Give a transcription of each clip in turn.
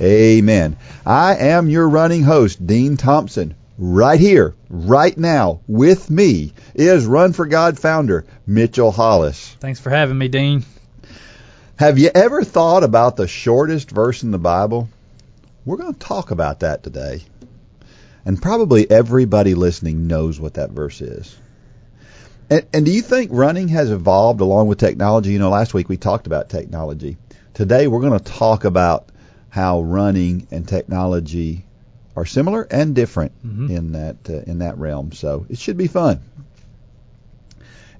Amen. I am your running host, Dean Thompson. Right here, right now, with me is Run for God founder, Mitchell Hollis. Thanks for having me, Dean. Have you ever thought about the shortest verse in the Bible? We're going to talk about that today. And probably everybody listening knows what that verse is. And, and, do you think running has evolved along with technology? You know, last week we talked about technology. Today we're going to talk about how running and technology are similar and different mm-hmm. in that uh, in that realm. So it should be fun.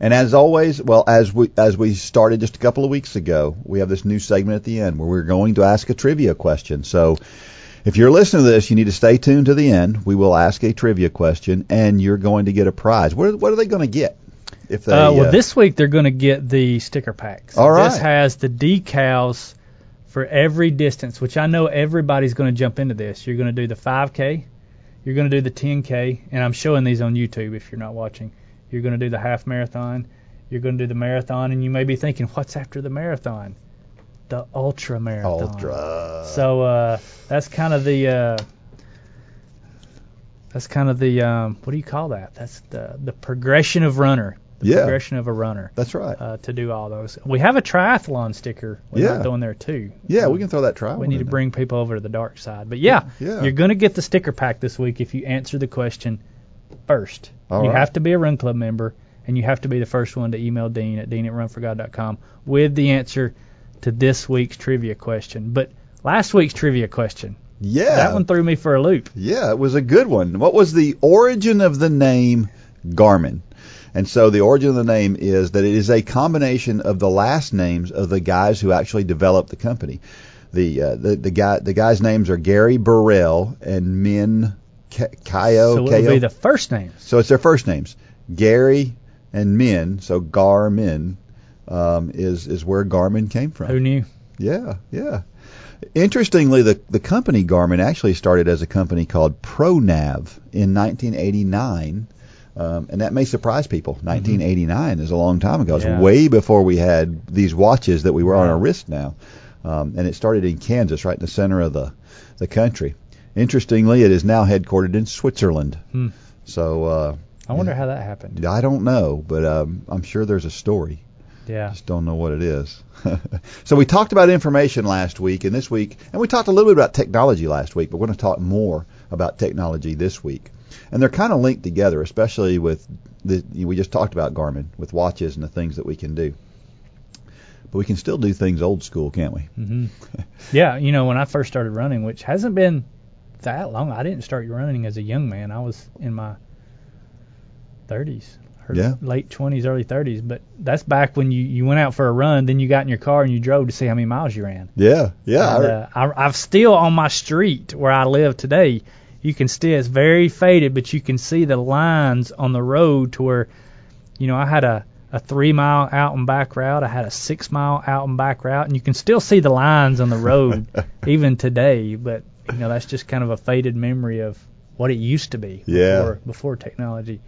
And as always, well, as we as we started just a couple of weeks ago, we have this new segment at the end where we're going to ask a trivia question. So if you're listening to this, you need to stay tuned to the end. We will ask a trivia question, and you're going to get a prize. What, what are they going to get? If they, uh, well, uh, this week they're going to get the sticker packs. All right. This has the decals for every distance, which I know everybody's going to jump into this. You're going to do the 5K, you're going to do the 10K, and I'm showing these on YouTube if you're not watching. You're going to do the half marathon, you're going to do the marathon, and you may be thinking, what's after the marathon? the ultra marathon. Ultra. So uh, that's kind of the uh, that's kind of the um, what do you call that? That's the the progression of runner. The yeah. progression of a runner. That's right. Uh, to do all those, we have a triathlon sticker. We're yeah. doing there too. Yeah, um, we can throw that triathlon. We need to bring people over to the dark side. But yeah, yeah. you're going to get the sticker pack this week if you answer the question first. All you right. have to be a Run Club member, and you have to be the first one to email Dean at dean at runforgod.com with the answer to this week's trivia question. But last week's trivia question. Yeah. That one threw me for a loop. Yeah, it was a good one. What was the origin of the name Garmin? And so the origin of the name is that it is a combination of the last names of the guys who actually developed the company. The uh, the the guy the guys' names are Gary Burrell and Min Kao. So it would be the first names. So it's their first names, Gary and Min. So Garmin um, is is where Garmin came from. Who knew? Yeah, yeah. Interestingly, the the company Garmin actually started as a company called ProNav in 1989. Um, and that may surprise people. 1989 mm-hmm. is a long time ago. It's yeah. way before we had these watches that we wear on our wrist now. Um, and it started in Kansas, right in the center of the the country. Interestingly, it is now headquartered in Switzerland. Hmm. So uh, I wonder how that happened. I don't know, but um, I'm sure there's a story. Yeah. Just don't know what it is. so we talked about information last week and this week, and we talked a little bit about technology last week, but we're going to talk more about technology this week. And they're kind of linked together, especially with the we just talked about Garmin with watches and the things that we can do. But we can still do things old school, can't we? Mm-hmm. yeah, you know, when I first started running, which hasn't been that long, I didn't start running as a young man. I was in my 30s, yeah. late 20s, early 30s. But that's back when you, you went out for a run, then you got in your car and you drove to see how many miles you ran. Yeah, yeah. And, uh, I, I've still on my street where I live today. You can still it's very faded, but you can see the lines on the road to where, you know, I had a a three mile out and back route. I had a six mile out and back route, and you can still see the lines on the road even today. But you know, that's just kind of a faded memory of what it used to be yeah. before, before technology.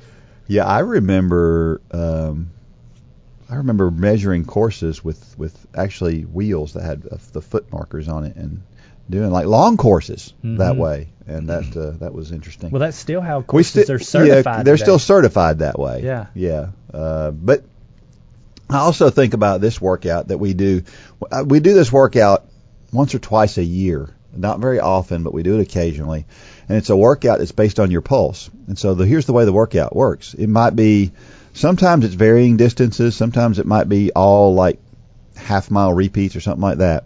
Yeah, I remember. Um, I remember measuring courses with with actually wheels that had uh, the foot markers on it and doing like long courses mm-hmm. that way, and that uh, that was interesting. Well, that's still how courses sti- are certified. Yeah, they're today. still certified that way. Yeah, yeah. Uh, but I also think about this workout that we do. Uh, we do this workout once or twice a year, not very often, but we do it occasionally and it's a workout that's based on your pulse. And so the, here's the way the workout works. It might be sometimes it's varying distances, sometimes it might be all like half mile repeats or something like that.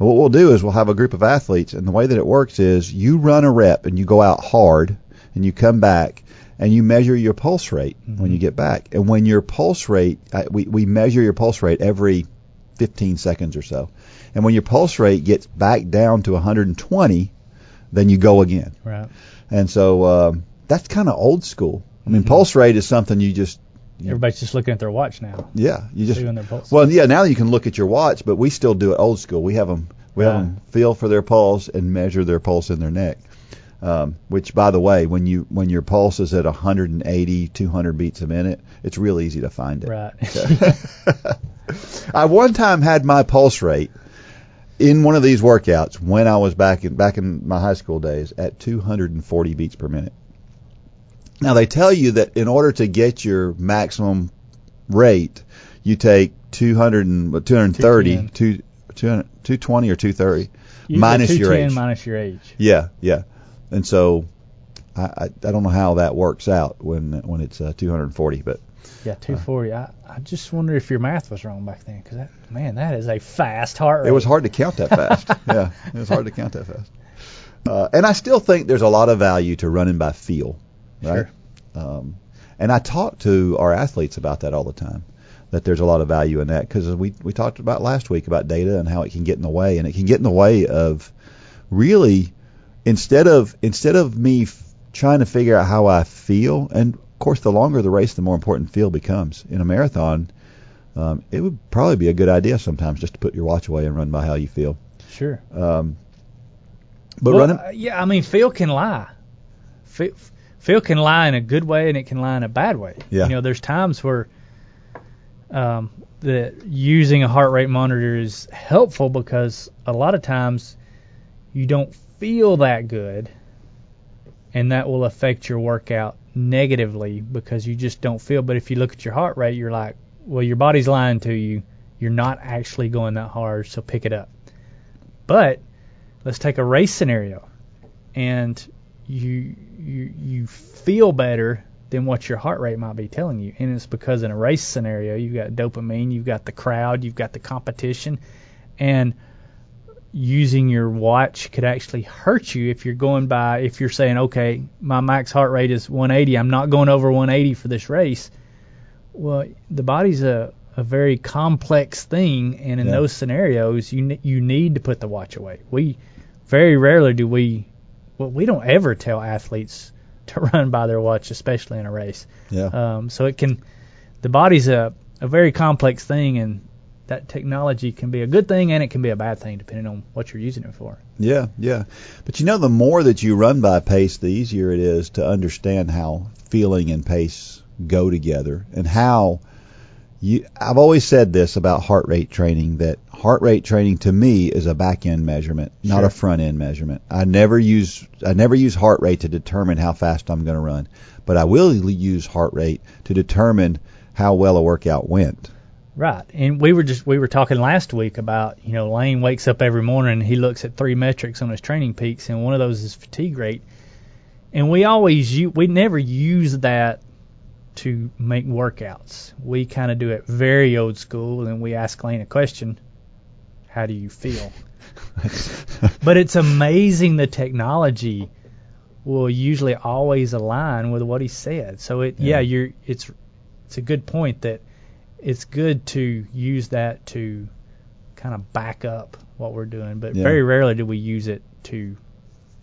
But what we'll do is we'll have a group of athletes, and the way that it works is you run a rep and you go out hard, and you come back and you measure your pulse rate mm-hmm. when you get back. And when your pulse rate, uh, we we measure your pulse rate every 15 seconds or so. And when your pulse rate gets back down to 120, then you go again. Right. And so um, that's kind of old school. I mean, Mhm. pulse rate is something you just Everybody's just looking at their watch now, yeah you just doing their pulse. well yeah now you can look at your watch, but we still do it old school. We have them we have them feel for their pulse and measure their pulse in their neck. Um, which, by the way, when you when your pulse is at 180, 200 beats a minute, it's real easy to find it. right. I one time had my pulse rate in one of these workouts when I was back in back in my high school days at 240 beats per minute. Now they tell you that in order to get your maximum rate, you take 200 and, what, 230, 210. two, 200, 220 or 230 Usually minus your age. minus your age. Yeah, yeah. And so I, I I don't know how that works out when when it's uh, 240, but Yeah, 240. I, I just wonder if your math was wrong back then, because that man, that is a fast heart rate. It was hard to count that fast. yeah, it was hard to count that fast. Uh, and I still think there's a lot of value to running by feel, right? Sure. Um, and I talk to our athletes about that all the time. That there's a lot of value in that because we we talked about last week about data and how it can get in the way, and it can get in the way of really instead of instead of me f- trying to figure out how I feel, and of course the longer the race, the more important feel becomes. In a marathon, um, it would probably be a good idea sometimes just to put your watch away and run by how you feel. Sure. Um, but Well, running, uh, yeah, I mean, feel can lie. feel, feel can lie in a good way and it can lie in a bad way. Yeah. You know, there's times where um, that using a heart rate monitor is helpful because a lot of times you don't feel that good, and that will affect your workout negatively because you just don't feel. But if you look at your heart rate, you're like, well, your body's lying to you. You're not actually going that hard, so pick it up. But let's take a race scenario, and you you you feel better than what your heart rate might be telling you, and it's because in a race scenario you've got dopamine, you've got the crowd, you've got the competition, and using your watch could actually hurt you if you're going by if you're saying okay my max heart rate is 180 I'm not going over 180 for this race. Well the body's a a very complex thing and in Yeah. those scenarios you you need to put the watch away. We very rarely do we well we don't ever tell athletes to run by their watch especially in a race yeah, um, so it can, the body's a, a very complex thing, and that technology can be a good thing and it can be a bad thing depending on what you're using it for. yeah, yeah. But you know, the more that you run by pace, the easier it is to understand how feeling and pace go together, and how you. I've always said this about heart rate training that heart rate training to me is a back end measurement, not Sure. a front end measurement. I never use I never use heart rate to determine how fast I'm going to run, but I will use heart rate to determine how well a workout went. Right. And we were just we were talking last week about, you know, Lane wakes up every morning and he looks at three metrics on his TrainingPeaks and one of those is fatigue rate. And we always we never use that to make workouts. We kind of do it very old school and we ask Lane a question, how do you feel? But it's amazing the technology will usually always align with what he said. So it yeah, Yeah. you're it's it's a good point that it's good to use that to kind of back up what we're doing, but Yeah. very rarely do we use it to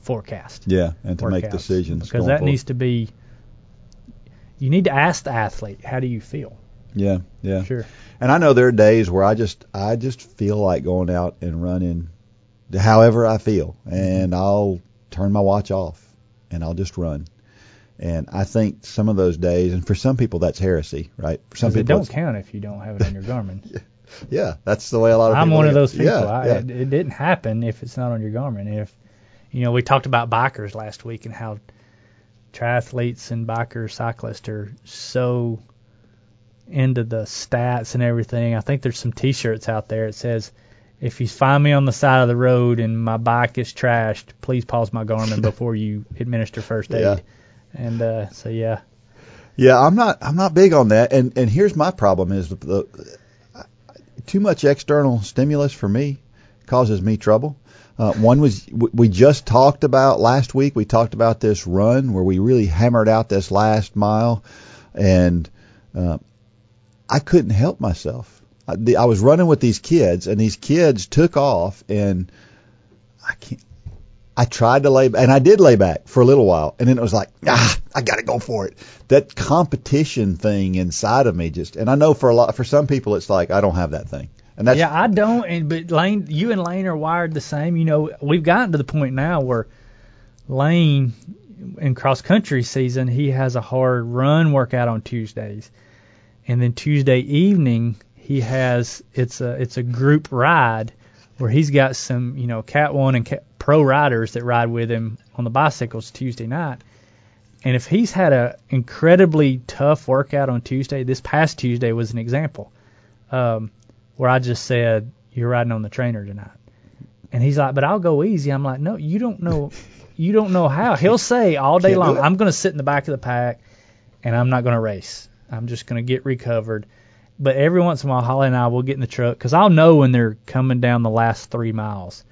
forecast yeah, and to make decisions because that forward. needs to be you need to ask the athlete, how do you feel? Yeah, yeah. Sure. And I know there are days where I just I just feel like going out and running however I feel and mm-hmm. I'll turn my watch off and I'll just run. And I think some of those days and for some people that's heresy, right? For some 'Cause it people don't count if you don't have it on your Garmin. Yeah, that's the way a lot of people I'm one of those people. Yeah, I, yeah. It, it didn't happen if it's not on your Garmin. If you know, we talked about bikers last week and how triathletes and bikers, cyclists are so into the stats and everything. I think there's some T-shirts out there. It says, "If you find me on the side of the road and my bike is trashed, please pause my Garmin before you administer first aid." Yeah. And uh, so yeah, Yeah, I'm not I'm not big on that. And and here's my problem is the, the too much external stimulus for me causes me trouble. Uh, one was we just talked about last week. We talked about this run where we really hammered out this last mile, and uh, I couldn't help myself. I, the, I was running with these kids, and these kids took off, and I can't. I tried to lay, and I did lay back for a little while, and then it was like, ah, I got to go for it. That competition thing inside of me just, and I know for a lot, for some people, it's like I don't have that thing, and that's yeah, I don't. And but Lane, you and Lane are wired the same. You know, we've gotten to the point now where Lane in cross country season, he has a hard run workout on Tuesdays, and then Tuesday evening he has it's a it's a group ride where he's got some you know Cat One and Cat pro riders that ride with him on the bicycles Tuesday night. And if he's had a incredibly tough workout on Tuesday, this past Tuesday was an example, um, where I just said, "You're riding on the trainer tonight," and he's like, "But I'll go easy." I'm like, "No, you don't know, you don't know how." He'll say all day long, "I'm going to sit in the back of the pack, and I'm not going to race. I'm just going to get recovered." But every once in a while, Holly and I will get in the truck because I'll know when they're coming down the last three miles.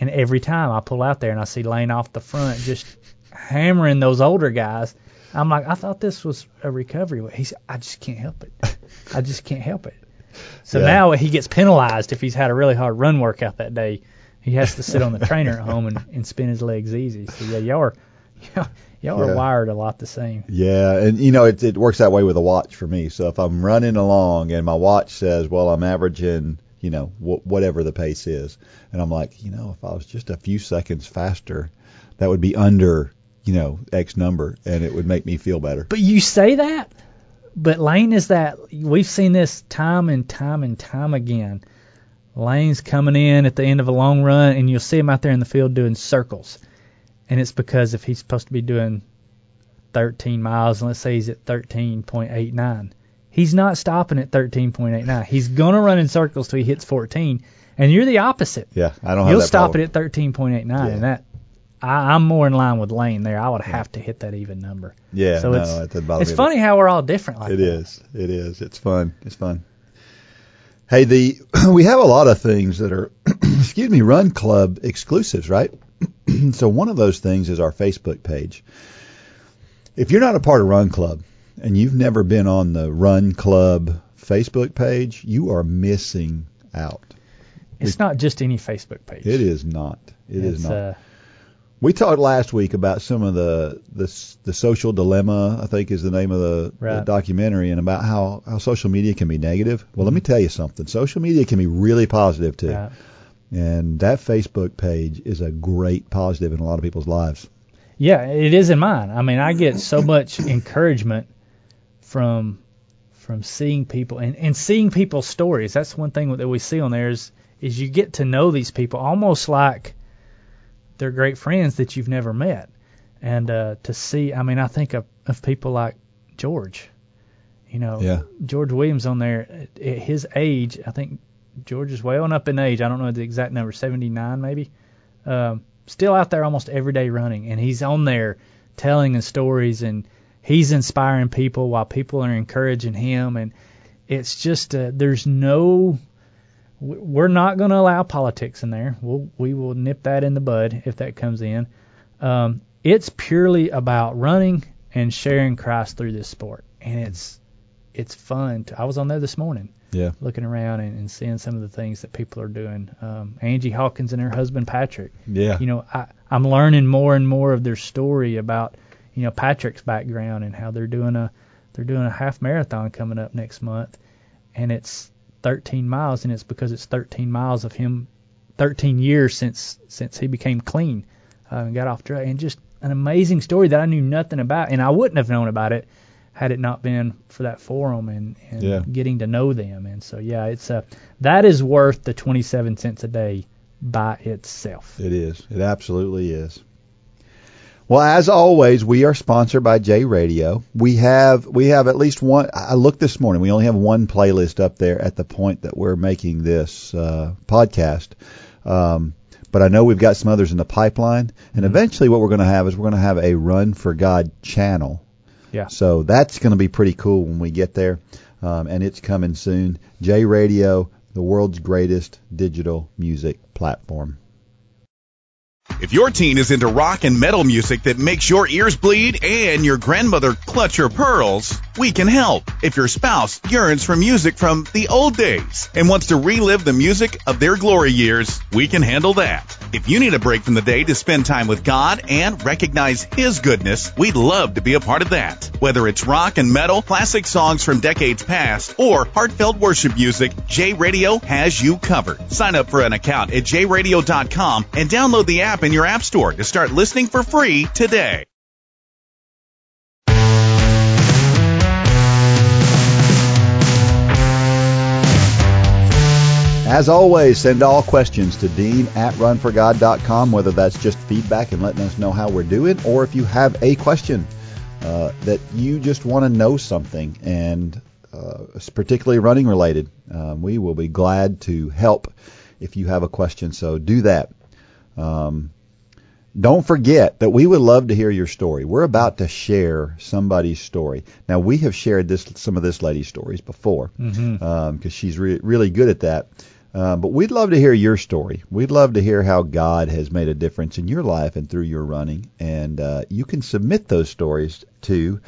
And every time I pull out there and I see Lane off the front just hammering those older guys, I'm like, I thought this was a recovery. way." He said, I just can't help it. I just can't help it. So Yeah. now he gets penalized if he's had a really hard run workout that day. He has to sit on the trainer at home and, and spin his legs easy. So yeah, y'all are y'all, y'all Yeah. are wired a lot the same. Yeah, and you know it it works that way with a watch for me. So if I'm running along and my watch says, well, I'm averaging, you know, wh- whatever the pace is, and I'm like, you know, if I was just a few seconds faster, that would be under, you know, X number, and it would make me feel better. But you say that, but Lane is that. We've seen this time and time and time again. Lane's coming in at the end of a long run, and you'll see him out there in the field doing circles. And it's because if he's supposed to be doing 13 miles, and let's say he's at 13.89, he's not stopping at 13.89. He's going to run in circles till he hits 14. And you're the opposite. Yeah, I don't have You'll that stop problem. it at 13.89, Yeah. and that I, I'm more in line with Lane there. I would have to hit that even number. Yeah, So no, it's it doesn't bother it's funny how we're all different like It that. is. It is. It's fun. It's fun. Hey, the we have a lot of things that are, excuse me, Run Club exclusives, right? so one of those things is our Facebook page. If you're not a part of Run Club and you've never been on the Run Club Facebook page, you are missing out. It's not just any Facebook page. It is not. It is it's, not. Uh, We talked last week about some of the the the social dilemma. I think is the name of the, the documentary, and about how how social media can be negative. Well, let me tell you something. Social media can be really positive too, right. And that Facebook page is a great positive in a lot of people's lives. Yeah, it is in mine. I mean, I get so much encouragement from from seeing people and, and seeing people's stories. That's one thing that we see on there is is you get to know these people almost like they're great friends that you've never met. And uh, to see, I mean, I think of, of people like George. You know, Yeah. George Williams on there at at his age. I think George is way on up in age. I don't know the exact number, 79 maybe. Um, still out there almost every day running, and he's on there telling his stories, and he's inspiring people while people are encouraging him, and it's just uh, there's no we're not going to allow politics in there. We'll, we will nip that in the bud if that comes in. Um, it's purely about running and sharing Christ through this sport, and it's it's fun. I was on there this morning Yeah. looking around and, and seeing some of the things that people are doing. Um, Angie Hawkins and her husband Patrick. Yeah. You know, I, I'm learning more and more of their story about you know Patrick's background and how they're doing a they're doing a half marathon coming up next month, and it's 13 miles, and it's because it's 13 miles of him, 13 years since since he became clean uh, and got off drug, and just an amazing story that I knew nothing about, and I wouldn't have known about it had it not been for that forum and, and Yeah. getting to know them. And so yeah, it's uh, that is worth the 27 cents a day by itself. It is. It absolutely is. Well, as always, we are sponsored by J Radio. We have we have at least one. I looked this morning. We only have one playlist up there at the point that we're making this uh, podcast. Um, but I know we've got some others in the pipeline, and eventually, what we're going to have is we're going to have a Run for God channel. Yeah. So that's going to be pretty cool when we get there, um, and it's coming soon. J Radio, the world's greatest digital music platform. If your teen is into rock and metal music that makes your ears bleed and your grandmother clutch her pearls, we can help. If your spouse yearns for music from the old days and wants to relive the music of their glory years, we can handle that. If you need a break from the day to spend time with God and recognize His goodness, we'd love to be a part of that. Whether it's rock and metal, classic songs from decades past, or heartfelt worship music, J Radio has you covered. Sign up for an account at jradio.com and download the app in your app store to start listening for free today. As always, send all questions to dean at runforgod.com, whether that's just feedback and letting us know how we're doing, or if you have a question uh, that you just want to know something, and uh, particularly running related, um, we will be glad to help if you have a question. So do that. Um, don't forget that we would love to hear your story. We're about to share somebody's story. Now we have shared this some of this lady's stories before because Mm-hmm. um, she's re- really good at that. Uh, but we'd love to hear your story. We'd love to hear how God has made a difference in your life and through your running. And uh, you can submit those stories to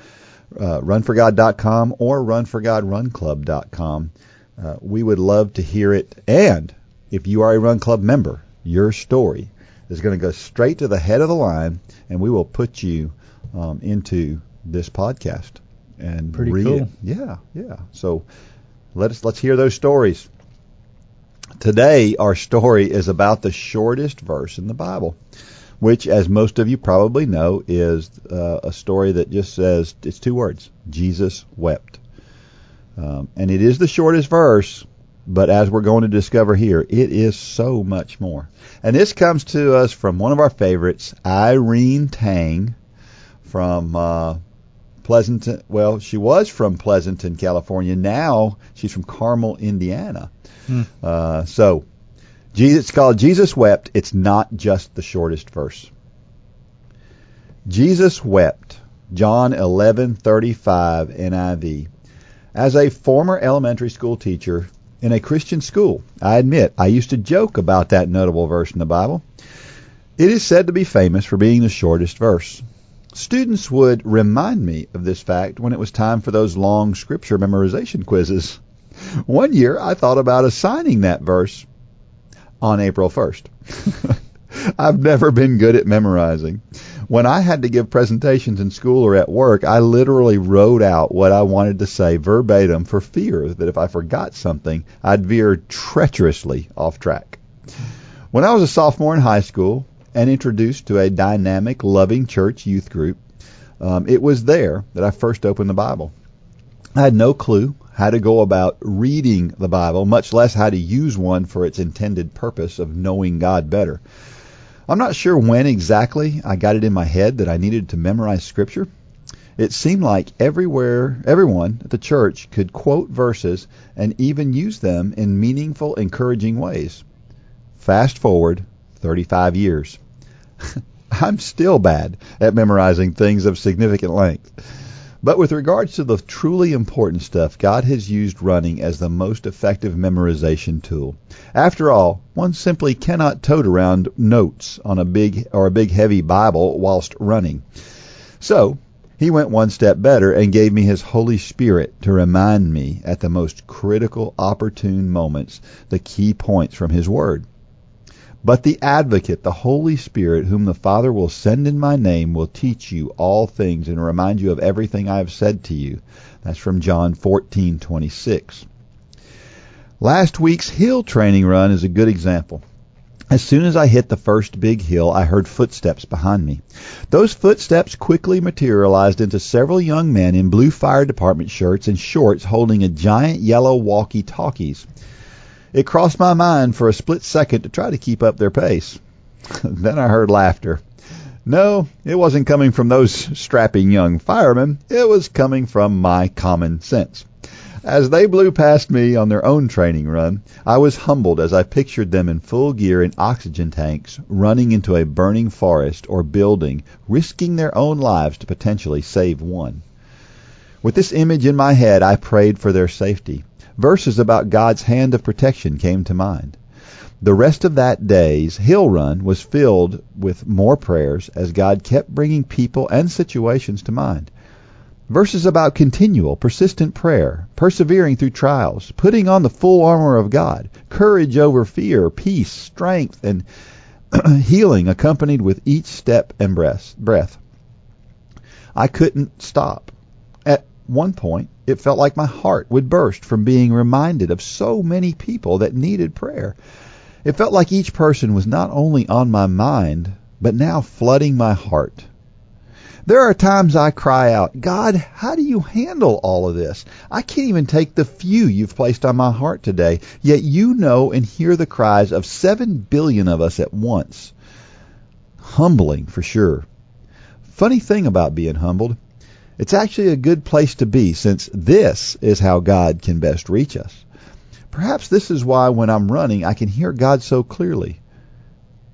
uh, runforgod.com or runforgodrunclub.com. Uh, we would love to hear it. And if you are a Run Club member, your story is going to go straight to the head of the line, and we will put you um, into this podcast and Pretty read cool. it. Yeah, yeah. So let us let's hear those stories. Today, our story is about the shortest verse in the Bible, which, as most of you probably know, is uh, a story that just says it's two words: Jesus wept. Um, and it is the shortest verse, but as we're going to discover here, it is so much more. And this comes to us from one of our favorites, Irene Tang, from uh, Pleasanton. Well, she was from Pleasanton, California. Now she's from Carmel, Indiana. Hmm. Uh, so, Jesus, it's called Jesus Wept. It's not just the shortest verse. Jesus wept. John 11:35 NIV. As a former elementary school teacher in a Christian school, I admit I used to joke about that notable verse in the Bible. It is said to be famous for being the shortest verse. Students would remind me of this fact when it was time for those long scripture memorization quizzes. One year I thought about assigning that verse on April 1st. I've never been good at memorizing. When I had to give presentations in school or at work, I literally wrote out what I wanted to say verbatim for fear that if I forgot something, I'd veer treacherously off track. When I was a sophomore in high school and introduced to a dynamic, loving church youth group, um, it was there that I first opened the Bible. I had no clue how to go about reading the Bible, much less how to use one for its intended purpose of knowing God better. I'm not sure when exactly I got it in my head that I needed to memorize scripture. It seemed like everywhere everyone at the church could quote verses and even use them in meaningful, encouraging ways. Fast forward 35 years. I'm still bad at memorizing things of significant length. But with regards to the truly important stuff, God has used running as the most effective memorization tool. After all, one simply cannot tote around notes on a big or a big heavy Bible whilst running. So, he went one step better and gave me his Holy Spirit to remind me at the most critical opportune moments the key points from his word. But the advocate, the Holy Spirit, whom the Father will send in my name, will teach you all things and remind you of everything I have said to you. That's from John 14:26. Last week's hill training run is a good example. As soon as I hit the first big hill, I heard footsteps behind me. Those footsteps quickly materialized into several young men in blue fire department shirts and shorts holding a giant yellow walkie-talkies. It crossed my mind for a split second to try to keep up their pace. then I heard laughter. No, it wasn't coming from those strapping young firemen. It was coming from my common sense. As they blew past me on their own training run, I was humbled as I pictured them in full gear in oxygen tanks, running into a burning forest or building, risking their own lives to potentially save one. With this image in my head, I prayed for their safety. Verses about God's hand of protection came to mind. The rest of that day's hill run was filled with more prayers as God kept bringing people and situations to mind. Verses about continual, persistent prayer, persevering through trials, putting on the full armor of God, courage over fear, peace, strength, and healing accompanied with each step and breath. I couldn't stop. At one point, it felt like my heart would burst from being reminded of so many people that needed prayer. It felt like each person was not only on my mind, but now flooding my heart. There are times I cry out, God, how do you handle all of this? I can't even take the few you've placed on my heart today, yet you know and hear the cries of seven billion of us at once. Humbling for sure. Funny thing about being humbled, it's actually a good place to be since this is how God can best reach us. Perhaps this is why when I'm running, I can hear God so clearly.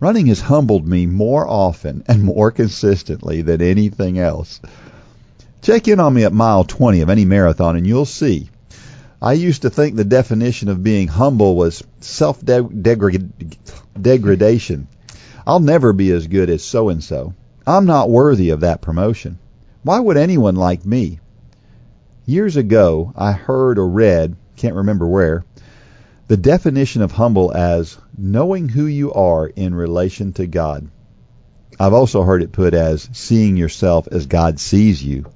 Running has humbled me more often and more consistently than anything else. Check in on me at mile 20 of any marathon and you'll see. I used to think the definition of being humble was self-degradation. I'll never be as good as so and so. I'm not worthy of that promotion. Why would anyone like me? Years ago, I heard or read, can't remember where, the definition of humble as knowing who you are in relation to God. I've also heard it put as seeing yourself as God sees you.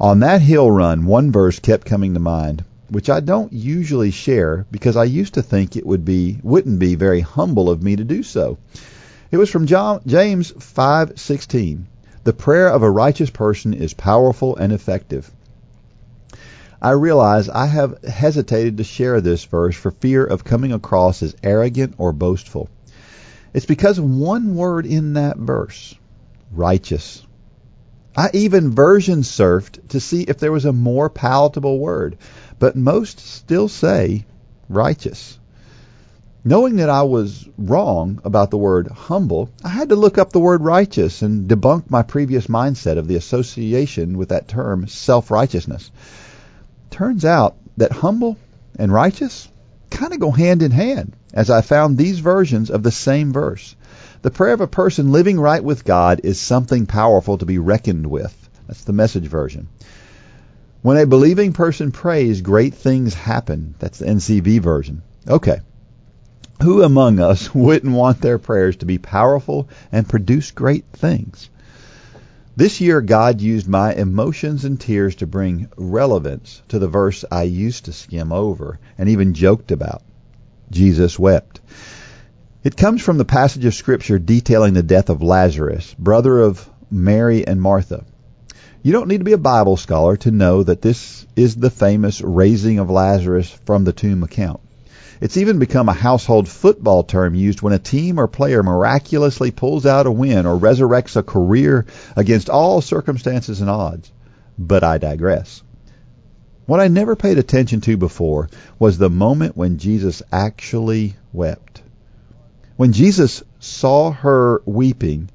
On that hill run, one verse kept coming to mind, which I don't usually share because I used to think it would be wouldn't be very humble of me to do so. It was from John, James 5:16. The prayer of a righteous person is powerful and effective. I realize I have hesitated to share this verse for fear of coming across as arrogant or boastful. It's because of one word in that verse, righteous. I even version surfed to see if there was a more palatable word, but most still say righteous. Knowing that I was wrong about the word humble, I had to look up the word righteous and debunk my previous mindset of the association with that term self-righteousness turns out that humble and righteous kind of go hand in hand, as I found these versions of the same verse. The prayer of a person living right with God is something powerful to be reckoned with. That's the message version. When a believing person prays, great things happen. That's the NCV version. Okay. Who among us wouldn't want their prayers to be powerful and produce great things? This year, God used my emotions and tears to bring relevance to the verse I used to skim over and even joked about. Jesus wept. It comes from the passage of Scripture detailing the death of Lazarus, brother of Mary and Martha. You don't need to be a Bible scholar to know that this is the famous raising of Lazarus from the tomb account. It's even become a household football term used when a team or player miraculously pulls out a win or resurrects a career against all circumstances and odds. But I digress. What I never paid attention to before was the moment when Jesus actually wept. When Jesus saw her weeping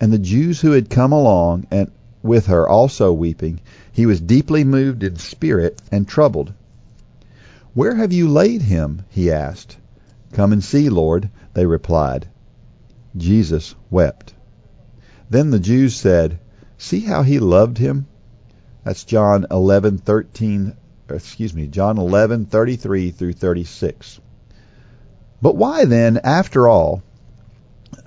and the Jews who had come along and with her also weeping, he was deeply moved in spirit and troubled. Where have you laid him? he asked. Come and see, Lord, they replied. Jesus wept. Then the Jews said, See how he loved him? That's John 11:13 excuse me, John 11:33 through 36. But why then, after all,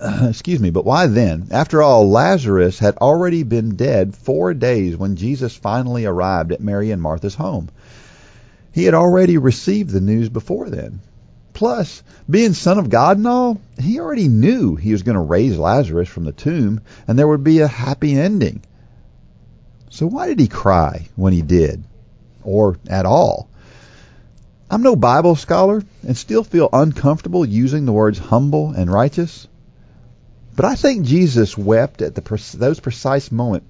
excuse me, but why then? After all, Lazarus had already been dead 4 days when Jesus finally arrived at Mary and Martha's home. He had already received the news before then. Plus, being Son of God and all, he already knew he was going to raise Lazarus from the tomb and there would be a happy ending. So why did he cry when he did? Or at all? I'm no Bible scholar and still feel uncomfortable using the words humble and righteous. But I think Jesus wept at the, those precise moments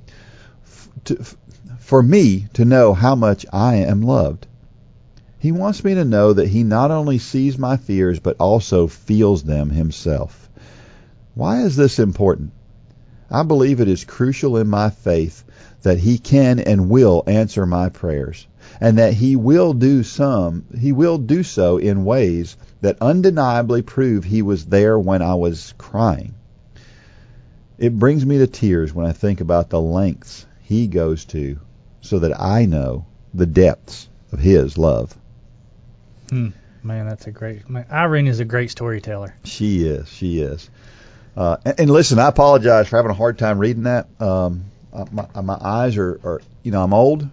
for me to know how much I am loved. He wants me to know that he not only sees my fears, but also feels them himself. Why is this important? I believe it is crucial in my faith that he can and will answer my prayers. and that he will do some, he will do so in ways that undeniably prove he was there when I was crying. It brings me to tears when I think about the lengths he goes to so that I know the depths of his love. Hmm. Man, that's a great. Man, Irene is a great storyteller. She is. She is. Uh, and, and listen, I apologize for having a hard time reading that. Um, uh, my, uh, my eyes are, are, you know, I'm old,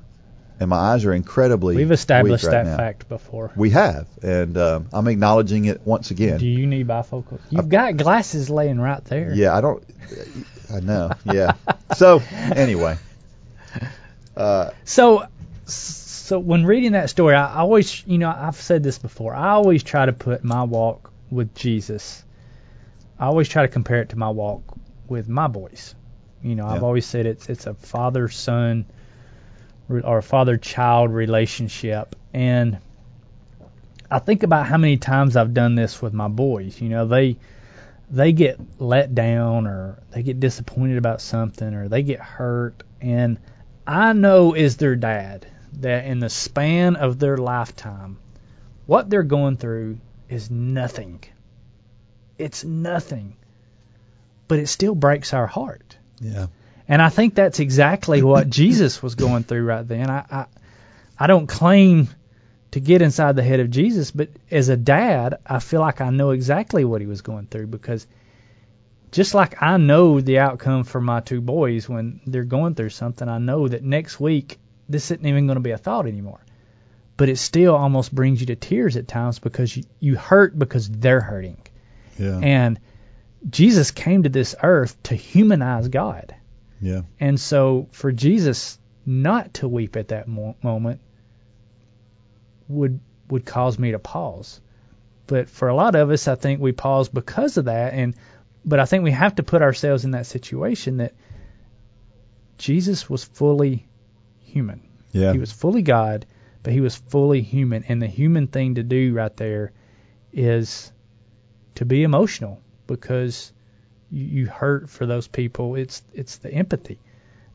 and my eyes are incredibly. We've established right that now. fact before. We have, and um, I'm acknowledging it once again. Do you need bifocals? You've got glasses laying right there. Yeah, I don't. I know. Yeah. so anyway, uh, So, so when reading that story, I always, you know, I've said this before. I always try to put my walk with Jesus. I always try to compare it to my walk with my boys. You know, I've always said it's it's a father son or a father child relationship, and I think about how many times I've done this with my boys. You know, they they get let down or they get disappointed about something or they get hurt and I know as their dad that in the span of their lifetime what they're going through is nothing. It's nothing. But it still breaks our heart. yeah, And I think that's exactly what Jesus was going through right then. I, I I don't claim to get inside the head of Jesus, but as a dad, I feel like I know exactly what he was going through because just like I know the outcome for my two boys when they're going through something, I know that next week this isn't even going to be a thought anymore. But it still almost brings you to tears at times because you, you hurt because they're hurting. yeah, And Jesus came to this earth to humanize God. yeah, And so for Jesus not to weep at that mo- moment would would cause me to pause. But for a lot of us, I think we pause because of that. And but I think we have to put ourselves in that situation that Jesus was fully human. yeah. He was fully God, but he was fully human. And the human thing to do right there is to be emotional because you, you hurt for those people. It's it's the empathy,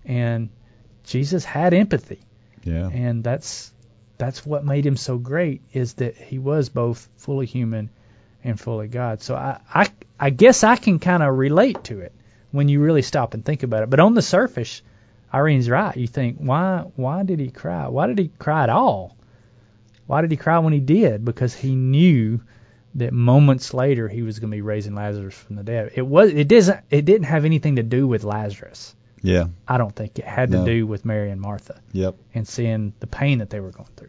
and Jesus had empathy, yeah. and that's that's what made him so great is that he was both fully human and fully God. So I I, I guess I can kind of relate to it when you really stop and think about it. But on the surface, Irene's right. You think why why did he cry? Why did he cry at all? Why did he cry when he did? Because he knew that moments later he was going to be raising Lazarus from the dead. It was it doesn't it didn't have anything to do with Lazarus. Yeah. I don't think it had to do with Mary and Martha Yep. and seeing the pain that they were going through.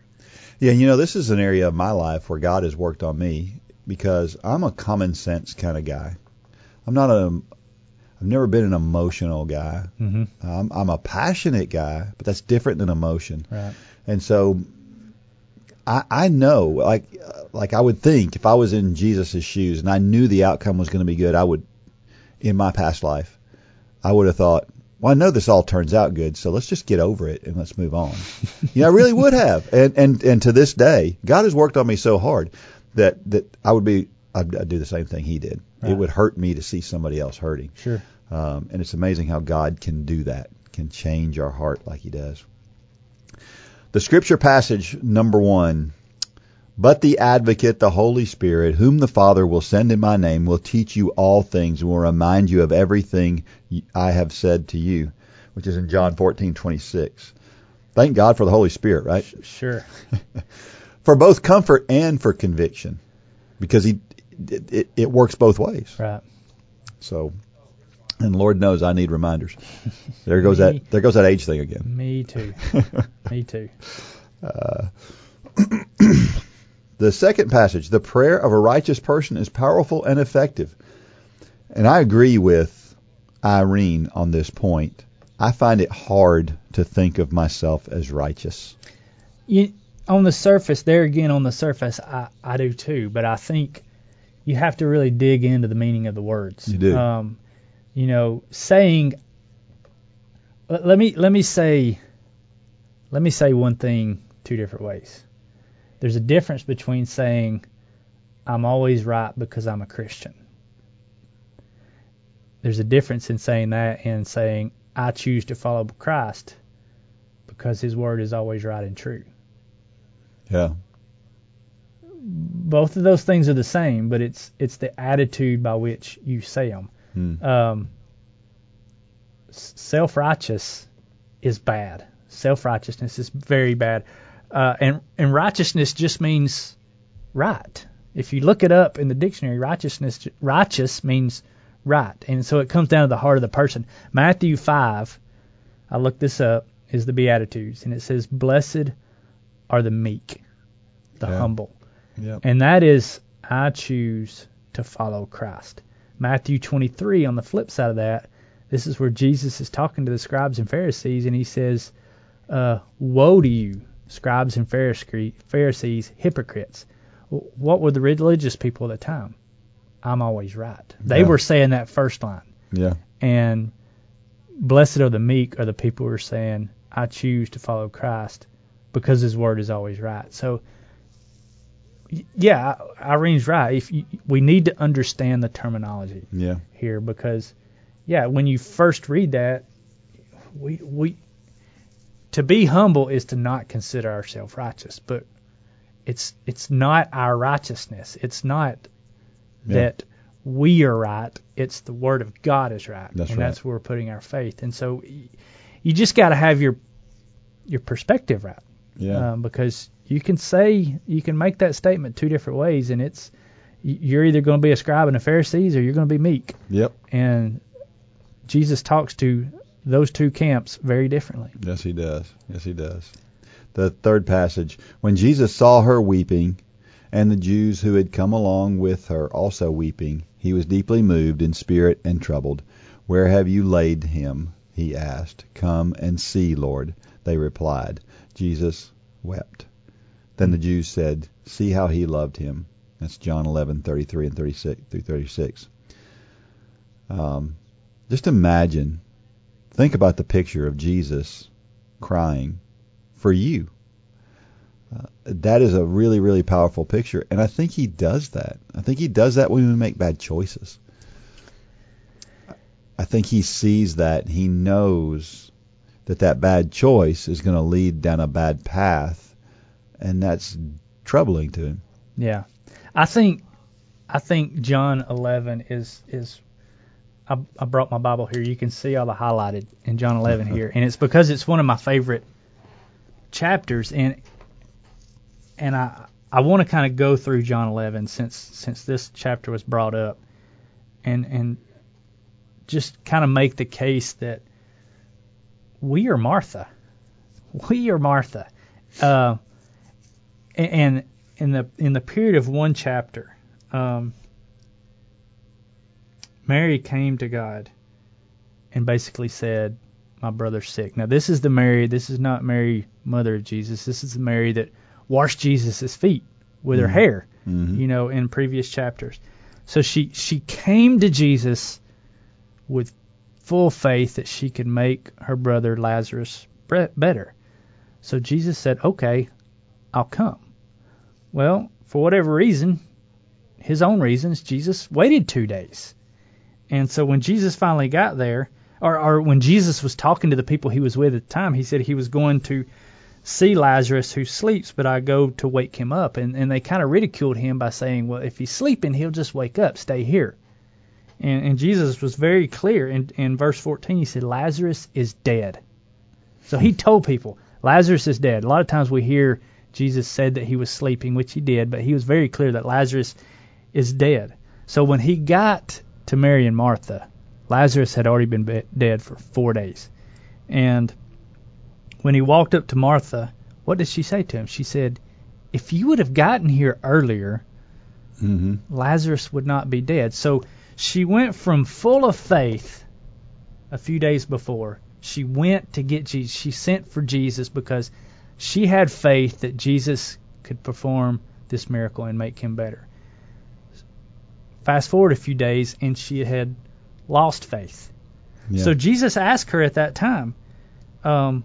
Yeah, you know, this is an area of my life where God has worked on me because I'm a common sense kind of guy. I'm not a I've never been an emotional guy. Mhm. I'm, I'm a passionate guy, but that's different than emotion. Right. And so I I know like like I would think if I was in Jesus' shoes and I knew the outcome was going to be good, I would in my past life, I would have thought, well, I know this all turns out good, so let's just get over it and let's move on. you know, I really would have. And and and to this day, God has worked on me so hard that that I would be I'd, I'd do the same thing He did. It would hurt me to see somebody else hurting. Sure. Um, and it's amazing how God can do that, can change our heart like He does. The scripture passage number one. But the advocate, the Holy Spirit, whom the Father will send in my name, will teach you all things and will remind you of everything I have said to you, which is in John 14:26. Thank God for the Holy Spirit, right? Sure. For both comfort and for conviction, because he it, it, it works both ways. Right. So, and Lord knows I need reminders. There goes Me. that there goes that age thing again. Me too. Me too. The second passage, the prayer of a righteous person is powerful and effective. And I agree with Irene on this point. I find it hard to think of myself as righteous. You, on the surface, there again, on the surface, I, I do too. But I think you have to really dig into the meaning of the words. You do. Um, you know, saying. Let, let me let me say. Let me say one thing two different ways. There's a difference between saying, "I'm always right because I'm a Christian." There's a difference in saying that and saying, "I choose to follow Christ because His word is always right and true." Yeah. Both of those things are the same, but it's it's the attitude by which you say them. Hmm. Um, self righteous is bad. Self righteousness is very bad, uh, and and righteousness just means right. If you look it up in the dictionary, righteousness righteous means right, and so it comes down to the heart of the person. Matthew five, I looked this up, is the Beatitudes, and it says, "Blessed are the meek, the Yeah. humble." Yeah. And that is, I choose to follow Christ. Matthew 23, on the flip side of that, this is where Jesus is talking to the scribes and Pharisees, and he says, uh, Woe to you, scribes and Pharisees, hypocrites. What were the religious people at the time? I'm always right. They Yeah. were saying that first line. Yeah. And blessed are the meek are the people who are saying, I choose to follow Christ because his word is always right. So, yeah, Irene's right. If you, we need to understand the terminology Yeah. here because, yeah, when you first read that, we we to be humble is to not consider ourselves righteous, but it's it's not our righteousness. It's not Yeah. that we are right. It's the word of God is right, That's and right. that's where we're putting our faith. And so, you just got to have your your perspective right Yeah. um, because you can say you can make that statement two different ways, and it's you're either going to be a scribe and a Pharisees, or you're going to be meek. yep. And Jesus talks to those two camps very differently. Yes, he does. Yes, he does. The third passage. When Jesus saw her weeping, and the Jews who had come along with her also weeping, he was deeply moved in spirit and troubled. Where have you laid him? He asked. Come and see, Lord. They replied. Jesus wept. Then the Jews said, See how he loved him. That's John 11:33 and 36 through 36. Um, just imagine think about the picture of Jesus crying for you. Uh, that is a really, really powerful picture, and I think he does that. I think he does that when we make bad choices. I think he sees that. He knows that that bad choice is going to lead down a bad path, and that's troubling to him. Yeah, I think I think John 11 is is I, I brought my Bible here. You can see all the highlighted in John 11 here, and it's because it's one of my favorite chapters, and and I I want to kind of go through John 11 since since this chapter was brought up, and and just kind of make the case that we are Martha, we are Martha, uh, and in the in the period of one chapter, um, Mary came to God and basically said, "My brother's sick." Now this is the Mary. This is not Mary, mother of Jesus. This is the Mary that washed Jesus' feet with her hair. Mhm. You know, in previous chapters. So she she came to Jesus with full faith that she could make her brother Lazarus better. So Jesus said, "Okay, I'll come." Well, for whatever reason, his own reasons, Jesus waited two days. And so when Jesus finally got there, or, or when Jesus was talking to the people he was with at the time, he said he was going to see Lazarus who sleeps, but I go to wake him up. And, and they kind of ridiculed him by saying, well, if he's sleeping, he'll just wake up, stay here. And, and Jesus was very clear in, in verse 14. He said, Lazarus is dead. So he told people, Lazarus is dead. A lot of times we hear Jesus said that he was sleeping, which he did, but he was very clear that Lazarus is dead. So when he got to Mary and Martha, Lazarus had already been be- dead for four days. And when he walked up to Martha, what did she say to him? She said, If you would have gotten here earlier, Mm-hmm. Lazarus would not be dead. So she went from full of faith a few days before. She went to get Jesus. She sent for Jesus because she had faith that Jesus could perform this miracle and make him better. Fast forward a few days, and she had lost faith. Yeah. So Jesus asked her at that time. Um,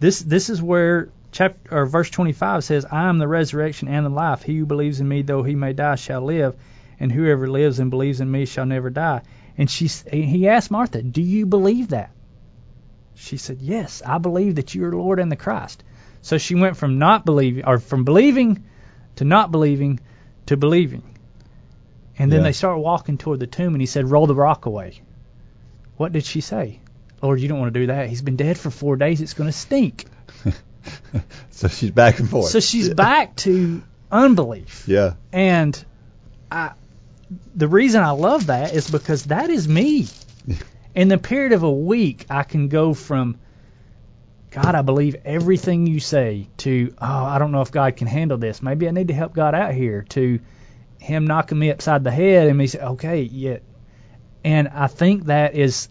this this is where chapter or verse 25 says, "I am the resurrection and the life. He who believes in me, though he may die, shall live, and whoever lives and believes in me shall never die." And she he asked Martha, "Do you believe that?" She said, "Yes, I believe that you are Lord and the Christ." So she went from not believing, or from believing to not believing to believing. And then Yeah. they start walking toward the tomb, and he said, Roll the rock away. What did she say? Lord, you don't want to do that. He's been dead for four days. It's going to stink. so she's back and forth. So she's yeah. back to unbelief. Yeah. And I, the reason I love that is because that is me. In the period of a week, I can go from, God, I believe everything you say, to, oh, I don't know if God can handle this. Maybe I need to help God out here, to Him knocking me upside the head and me say, okay, yeah. And I think that is,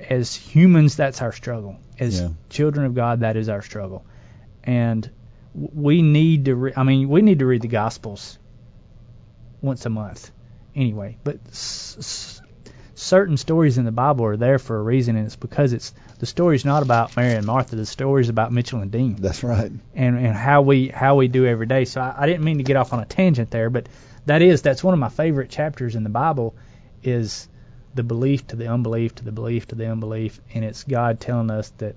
as humans, that's our struggle. As Yeah. children of God, that is our struggle. And we need to, re- I mean, we need to read the Gospels once a month anyway. But s- s- certain stories in the Bible are there for a reason, and it's because it's the story's not about Mary and Martha. The story's about Mitchell and Dean That's right. and and how we how we do every day. So I, I didn't mean to get off on a tangent there, but that is that's one of my favorite chapters in the Bible is the belief to the unbelief to the belief to the unbelief, and it's God telling us that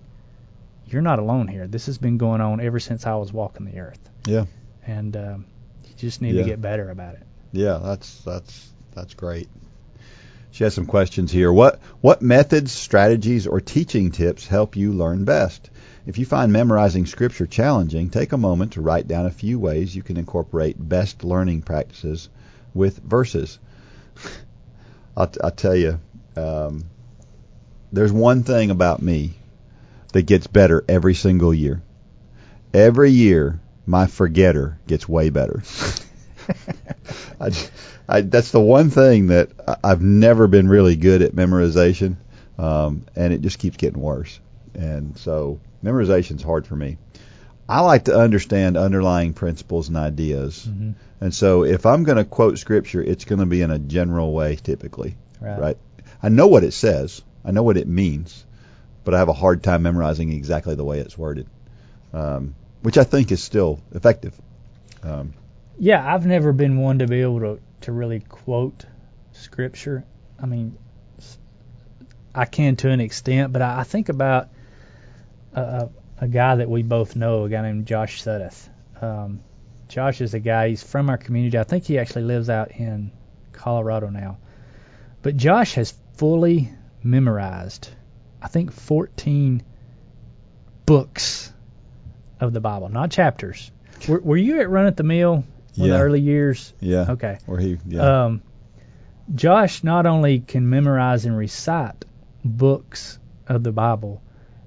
you're not alone here. This has been going on ever since I was walking the earth, Yeah. and um, you just need Yeah. to get better about it. Yeah, that's that's that's great. She has some questions here. What what methods, strategies, or teaching tips help you learn best? If you find memorizing scripture challenging, take a moment to write down a few ways you can incorporate best learning practices with verses. I'll, I'll tell you, um, there's one thing about me that gets better every single year. Every year, my forgetter gets way better. I, I- that's the one thing that I've never been really good at memorization, um, and it just keeps getting worse. And so memorization's hard for me. I like to understand underlying principles and ideas, Mm-hmm. and so if I'm going to quote scripture, it's going to be in a general way, typically. Right. Right. I know what it says. I know what it means, but I have a hard time memorizing exactly the way it's worded, um, which I think is still effective. Um, Yeah, I've never been one to be able to to really quote scripture. I mean, I can to an extent, but I, I think about a, a, guy that we both know, a guy named Josh Suddeth. Um, Josh is a guy. He's from our community. I think he actually lives out in Colorado now. But Josh has fully memorized, I think, 14 books of the Bible, not chapters. Were, were you at Run at the Mill in Yeah. the early years? yeah. Okay. Where he, yeah. Um, Josh not only can memorize and recite books of the Bible,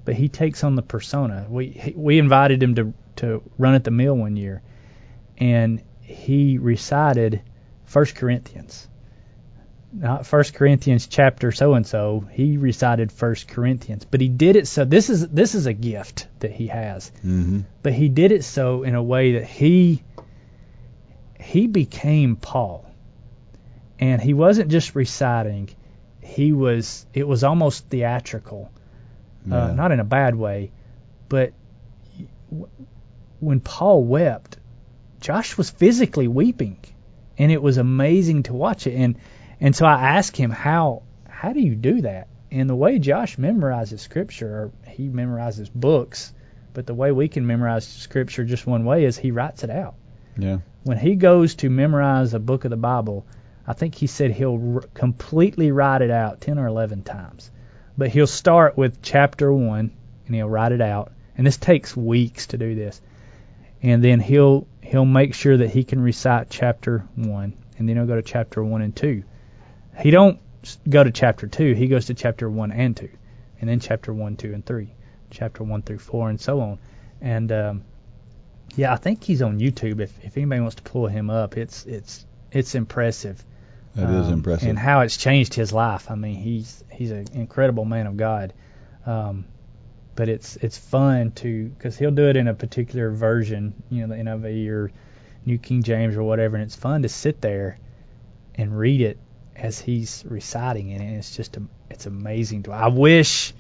but he takes on the persona. We he, we invited him to to run at the mill one year, and he recited First Corinthians. Not First Corinthians chapter so and so. He recited First Corinthians, but he did it so. This is this is a gift that he has Mm-hmm. but he did it so in a way that he he became Paul. And he wasn't just reciting, he was it was almost theatrical. Uh, not in a bad way, but when Paul wept, Josh was physically weeping, and it was amazing to watch it. And and so I asked him how how do you do that? And the way Josh memorizes scripture, or he memorizes books, but the way we can memorize scripture just one way is he writes it out. Yeah. When he goes to memorize a book of the Bible, I think he said he'll r- completely write it out 10 or 11 times. But he'll start with chapter 1 and he'll write it out. And this takes weeks to do this. And then he'll he'll make sure that he can recite chapter 1 and then he'll go to chapter 1 and 2. He don't go to chapter 2, he goes to chapter 1 and 2. And then chapter 1, 2 and 3, chapter 1 through 4 and so on. And um yeah, I think he's on YouTube. If if anybody wants to pull him up, it's it's it's impressive. That is um, impressive. And how it's changed his life. I mean, he's he's an incredible man of God. Um, but it's it's fun to because he'll do it in a particular version, you know, the NIV or New King James or whatever, and it's fun to sit there and read it as he's reciting it, and it's just a, it's amazing. To I wish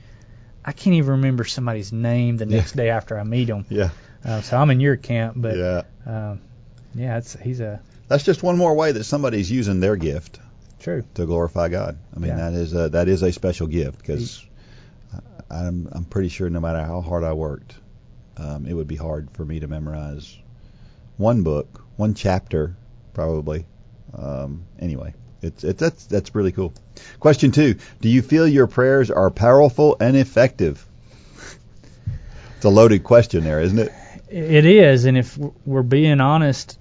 I can't even remember somebody's name the Yeah. next day after I meet him. yeah. Uh, so I'm in your camp, but yeah. um, yeah, it's he's a That's just one more way that somebody's using their gift true. to glorify God. I mean, Yeah. that is a, that is a special gift because I'm I'm pretty sure no matter how hard I worked, Um, it would be hard for me to memorize one book, one chapter, probably. Um, anyway, it's it's that's that's really cool. Question two: Do you feel your prayers are powerful and effective? It's a loaded question, there, isn't it? It is, and if we're being honest,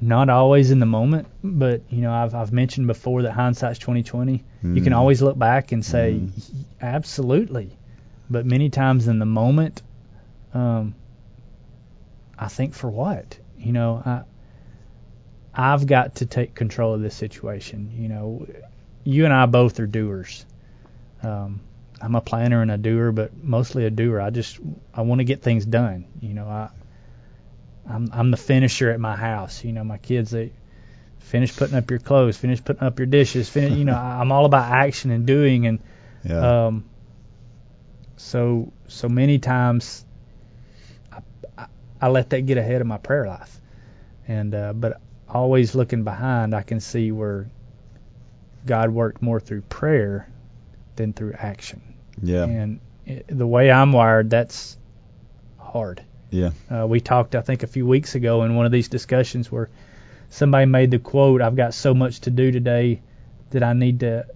not always in the moment, but you know, I've I've mentioned before that hindsight's 2020. You can Mm. always look back and say, Mhm. absolutely, but many times in the moment, um, I think for what? You know, I I've got to take control of this situation. You know, you and I both are doers. Um, I'm a planner and a doer, but mostly a doer. I just I want to get things done. You know, I I'm I'm the finisher at my house. You know, my kids they finish putting up your clothes, finish putting up your dishes, finish. You know, I'm all about action and doing, and Yeah. um, so so many times I, I, I let that get ahead of my prayer life, and uh, but always looking behind, I can see where God worked more through prayer than through action. Yeah. And it, the way I'm wired, that's hard. Yeah. Uh, we talked, I think, a few weeks ago in one of these discussions where somebody made the quote, "I've got so much to do today that I need to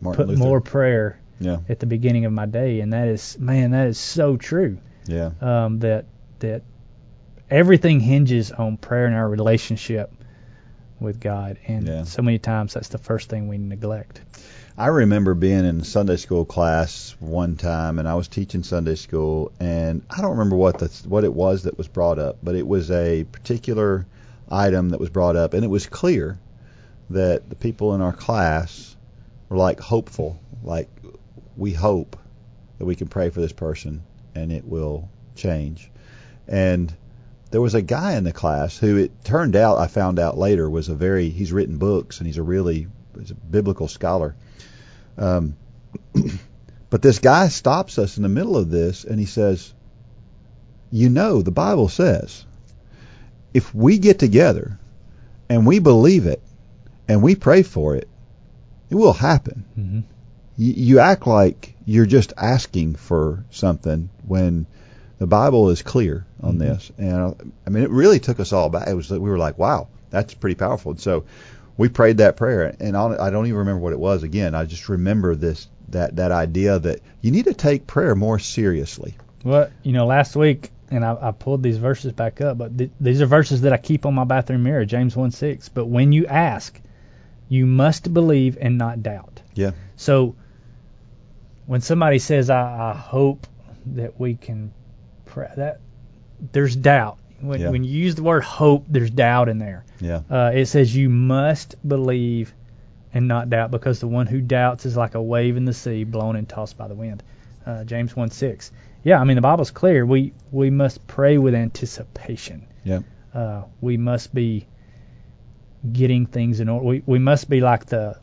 Martin put Luther. more prayer Yeah. at the beginning of my day," and that is, man, that is so true. Yeah. Um, that that everything hinges on prayer and our relationship with God, and Yeah. so many times that's the first thing we neglect. I remember being in Sunday school class one time, and I was teaching Sunday school, and I don't remember what the what it was that was brought up, but it was a particular item that was brought up, and it was clear that the people in our class were like hopeful, like we hope that we can pray for this person and it will change. And there was a guy in the class who it turned out I found out later was a very he's written books and he's a really he's a biblical scholar. Um, but this guy stops us in the middle of this and he says, "You know, the Bible says if we get together and we believe it and we pray for it, it will happen. Mm-hmm. You, you act like you're just asking for something when the Bible is clear on Mhm. this. And uh, I mean, it really took us all back. It was we were like, wow, that's pretty powerful. And so we prayed that prayer, and I don't even remember what it was. Again, I just remember this that that idea that you need to take prayer more seriously. Well, you know, last week, and I, I pulled these verses back up, but th- these are verses that I keep on my bathroom mirror, James 1 6. But when you ask, you must believe and not doubt. Yeah. So when somebody says, I, I hope that we can pray, that there's doubt. When, Yeah. when you use the word hope, there's doubt in there. Yeah. Uh, it says you must believe and not doubt because the one who doubts is like a wave in the sea blown and tossed by the wind. Uh, James 1 6. Yeah, I mean, the Bible's clear. We, we must pray with anticipation. Yeah. Uh, we must be getting things in order. We, we must be like the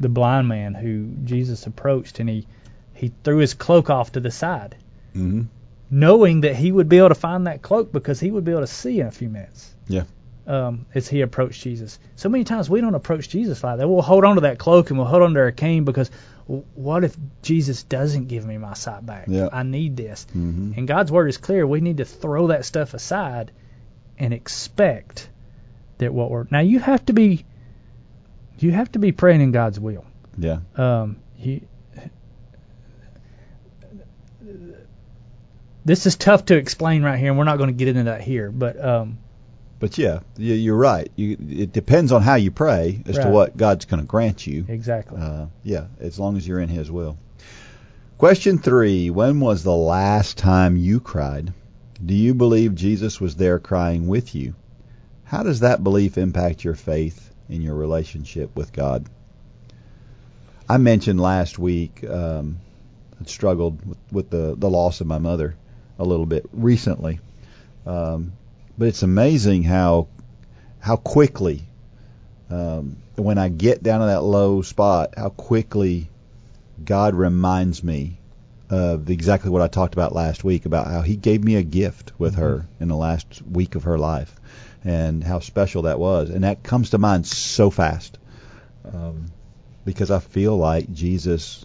the blind man who Jesus approached and he, he threw his cloak off to the side, hmm knowing that he would be able to find that cloak because he would be able to see in a few minutes Yeah. um, as he approached Jesus. So many times we don't approach Jesus like that. We'll hold on to that cloak and we'll hold on to our cane because what if Jesus doesn't give me my sight back? Yeah. I need this. hmm And God's word is clear. We need to throw that stuff aside and expect that what we're now you have to be you have to be praying in God's will. Yeah. Um, you, this is tough to explain right here, and we're not going to get into that here. But um, But yeah, you- you're right. You, it depends on how you pray as to what God's going to grant you. exactly. Uh, yeah, as long as you're in His will. Question three: When was the last time you cried? Do you believe Jesus was there crying with you? How does that belief impact your faith in your relationship with God? I mentioned last week um, I struggled with, with the the loss of my mother a little bit recently, um, but it's amazing how how quickly um, when I get down to that low spot, how quickly God reminds me of exactly what I talked about last week about how He gave me a gift with her in the last week of her life, and how special that was, and that comes to mind so fast, um, because I feel like Jesus.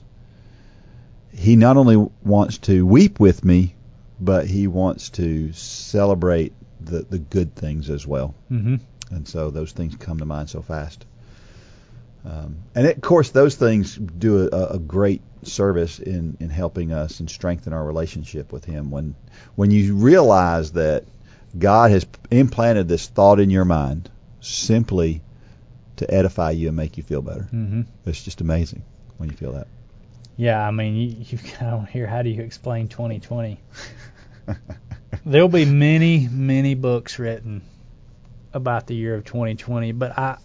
He not only wants to weep with me, but He wants to celebrate the the good things as well. Mm-hmm. And so those things come to mind so fast. Um, and it, of course, those things do a, a great service in, in helping us and strengthen our relationship with Him. When when you realize that God has implanted this thought in your mind simply to edify you and make you feel better, Mm-hmm. it's just amazing when you feel that. Yeah, I mean, you, you kind of hear how do you explain 2020? There'll be many, many books written about the year of 2020, but I,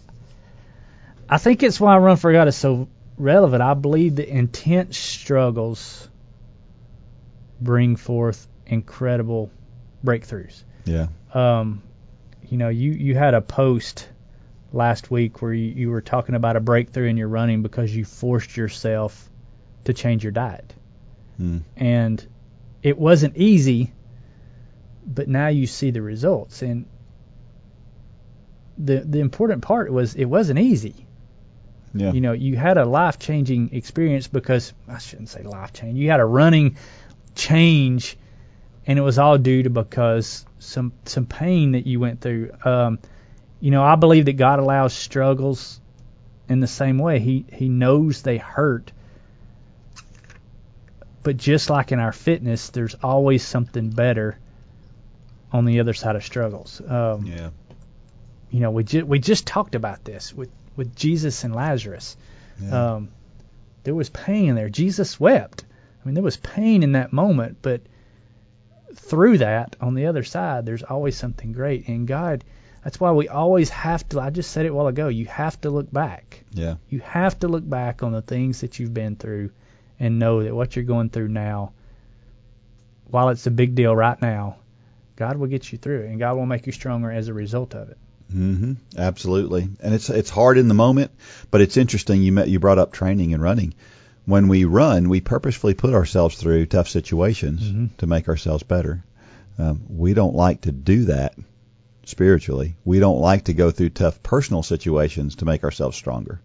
I think it's why Run for God is so relevant. I believe the intense struggles bring forth incredible breakthroughs. Yeah. Um, you know, you you had a post last week where you, you were talking about a breakthrough in your running because you forced yourself to change your diet. Mm. And it wasn't easy, but now you see the results. And the the important part was it wasn't easy. Yeah. You know, you had a life changing experience because I shouldn't say life change. You had a running change, and it was all due to because some some pain that you went through. Um, you know, I believe that God allows struggles in the same way. He He knows they hurt, but just like in our fitness, there's always something better on the other side of struggles. Um, yeah. you know, we just we just talked about this with with Jesus and Lazarus. Yeah. Um, there was pain there. Jesus wept. I mean, there was pain in that moment, but through that, on the other side, there's always something great. And God, that's why we always have to. I just said it a while ago. You have to look back. yeah. You have to look back on the things that you've been through, and know that what you're going through now, while it's a big deal right now, God will get you through it, and God will make you stronger as a result of it. hmm Absolutely, and it's it's hard in the moment, but it's interesting. You met you brought up training and running. When we run, we purposefully put ourselves through tough situations Mhm. to make ourselves better. Um, we don't like to do that spiritually. We don't like to go through tough personal situations to make ourselves stronger.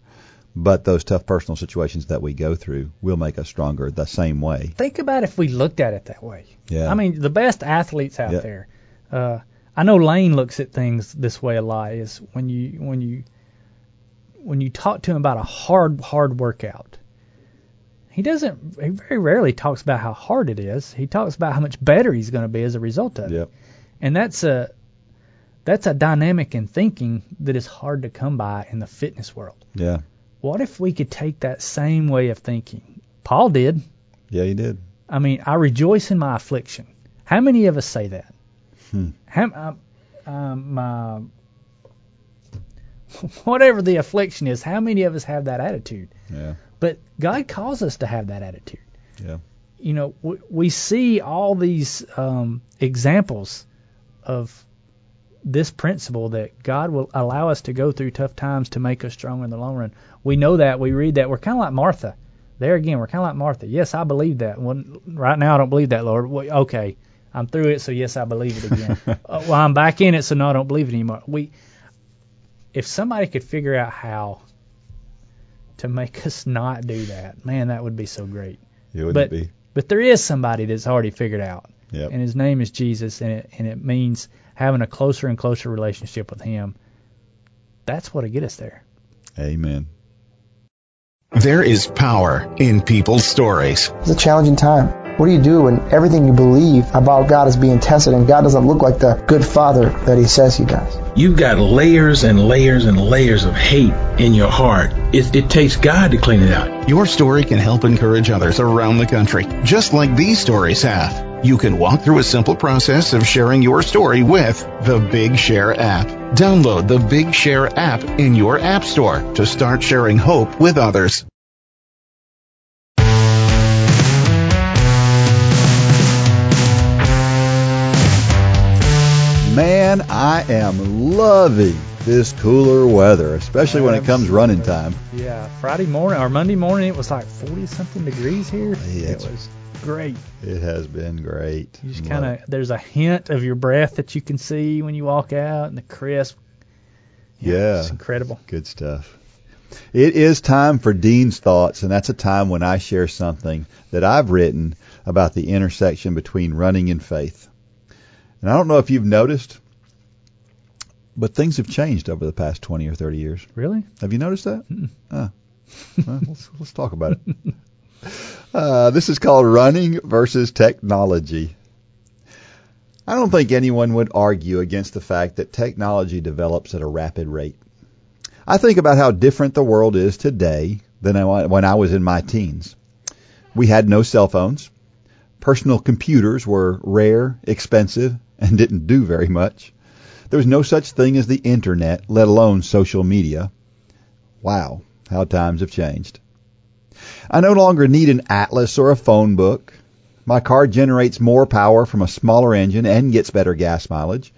But those tough personal situations that we go through will make us stronger the same way. Think about if we looked at it that way. Yeah. I mean, the best athletes out there. Uh, I know Lane looks at things this way a lot. Is when you when you when you talk to him about a hard hard workout, he doesn't. He very rarely talks about how hard it is. He talks about how much better he's going to be as a result of it. Yep. And that's a that's a dynamic in thinking that is hard to come by in the fitness world. Yeah. What if we could take that same way of thinking? Paul did. Yeah, he did. I mean, I rejoice in my affliction. How many of us say that? Hmm. How, um, um, my, whatever the affliction is, how many of us have that attitude? Yeah. But God calls us to have that attitude. Yeah. You know, we, we see all these um, examples of this principle that God will allow us to go through tough times to make us stronger in the long run. We know that. We read that. We're kind of like Martha. There again, we're kind of like Martha. Yes, I believe that. When, right now, I don't believe that, Lord. Well, okay, I'm through it, so yes, I believe it again. uh, well, I'm back in it, so no, I don't believe it anymore. We, if somebody could figure out how to make us not do that, man, that would be so great. It would But be. but there is somebody that's already figured out, Yep. and his name is Jesus, and it and it means having a closer and closer relationship with Him. That's what'll get us there. Amen. There is power in people's stories. It's a challenging time. What do you do when everything you believe about God is being tested and God doesn't look like the good father that he says he does? You've got layers and layers and layers of hate in your heart. It, it takes God to clean it out. Your story can help encourage others around the country, just like these stories have. You can walk through a simple process of sharing your story with the Big Share app. Download the Big Share app in your app store to start sharing hope with others. Man, I am loving this cooler weather, especially when it comes running time. Yeah, Friday morning or Monday morning, it was like 40 something degrees here. Yeah, it was great. It has been great. You just kind of there's a hint of your breath that you can see when you walk out, and the crisp. Yeah. it's incredible. Good stuff. It is time for Dean's Thoughts, and that's a time when I share something that I've written about the intersection between running and faith. And I don't know if you've noticed, but things have changed over the past 20 or 30 years. Really? Have you noticed that? Ah. Well, let's, let's talk about it. Uh, this is called Running versus Technology. I don't think anyone would argue against the fact that technology develops at a rapid rate. I think about how different the world is today than when I was in my teens. We had no cell phones. Personal computers were rare, expensive, and didn't do very much. There was no such thing as the internet, let alone social media. Wow, how times have changed. I no longer need an atlas or a phone book. My car generates more power from a smaller engine and gets better gas mileage.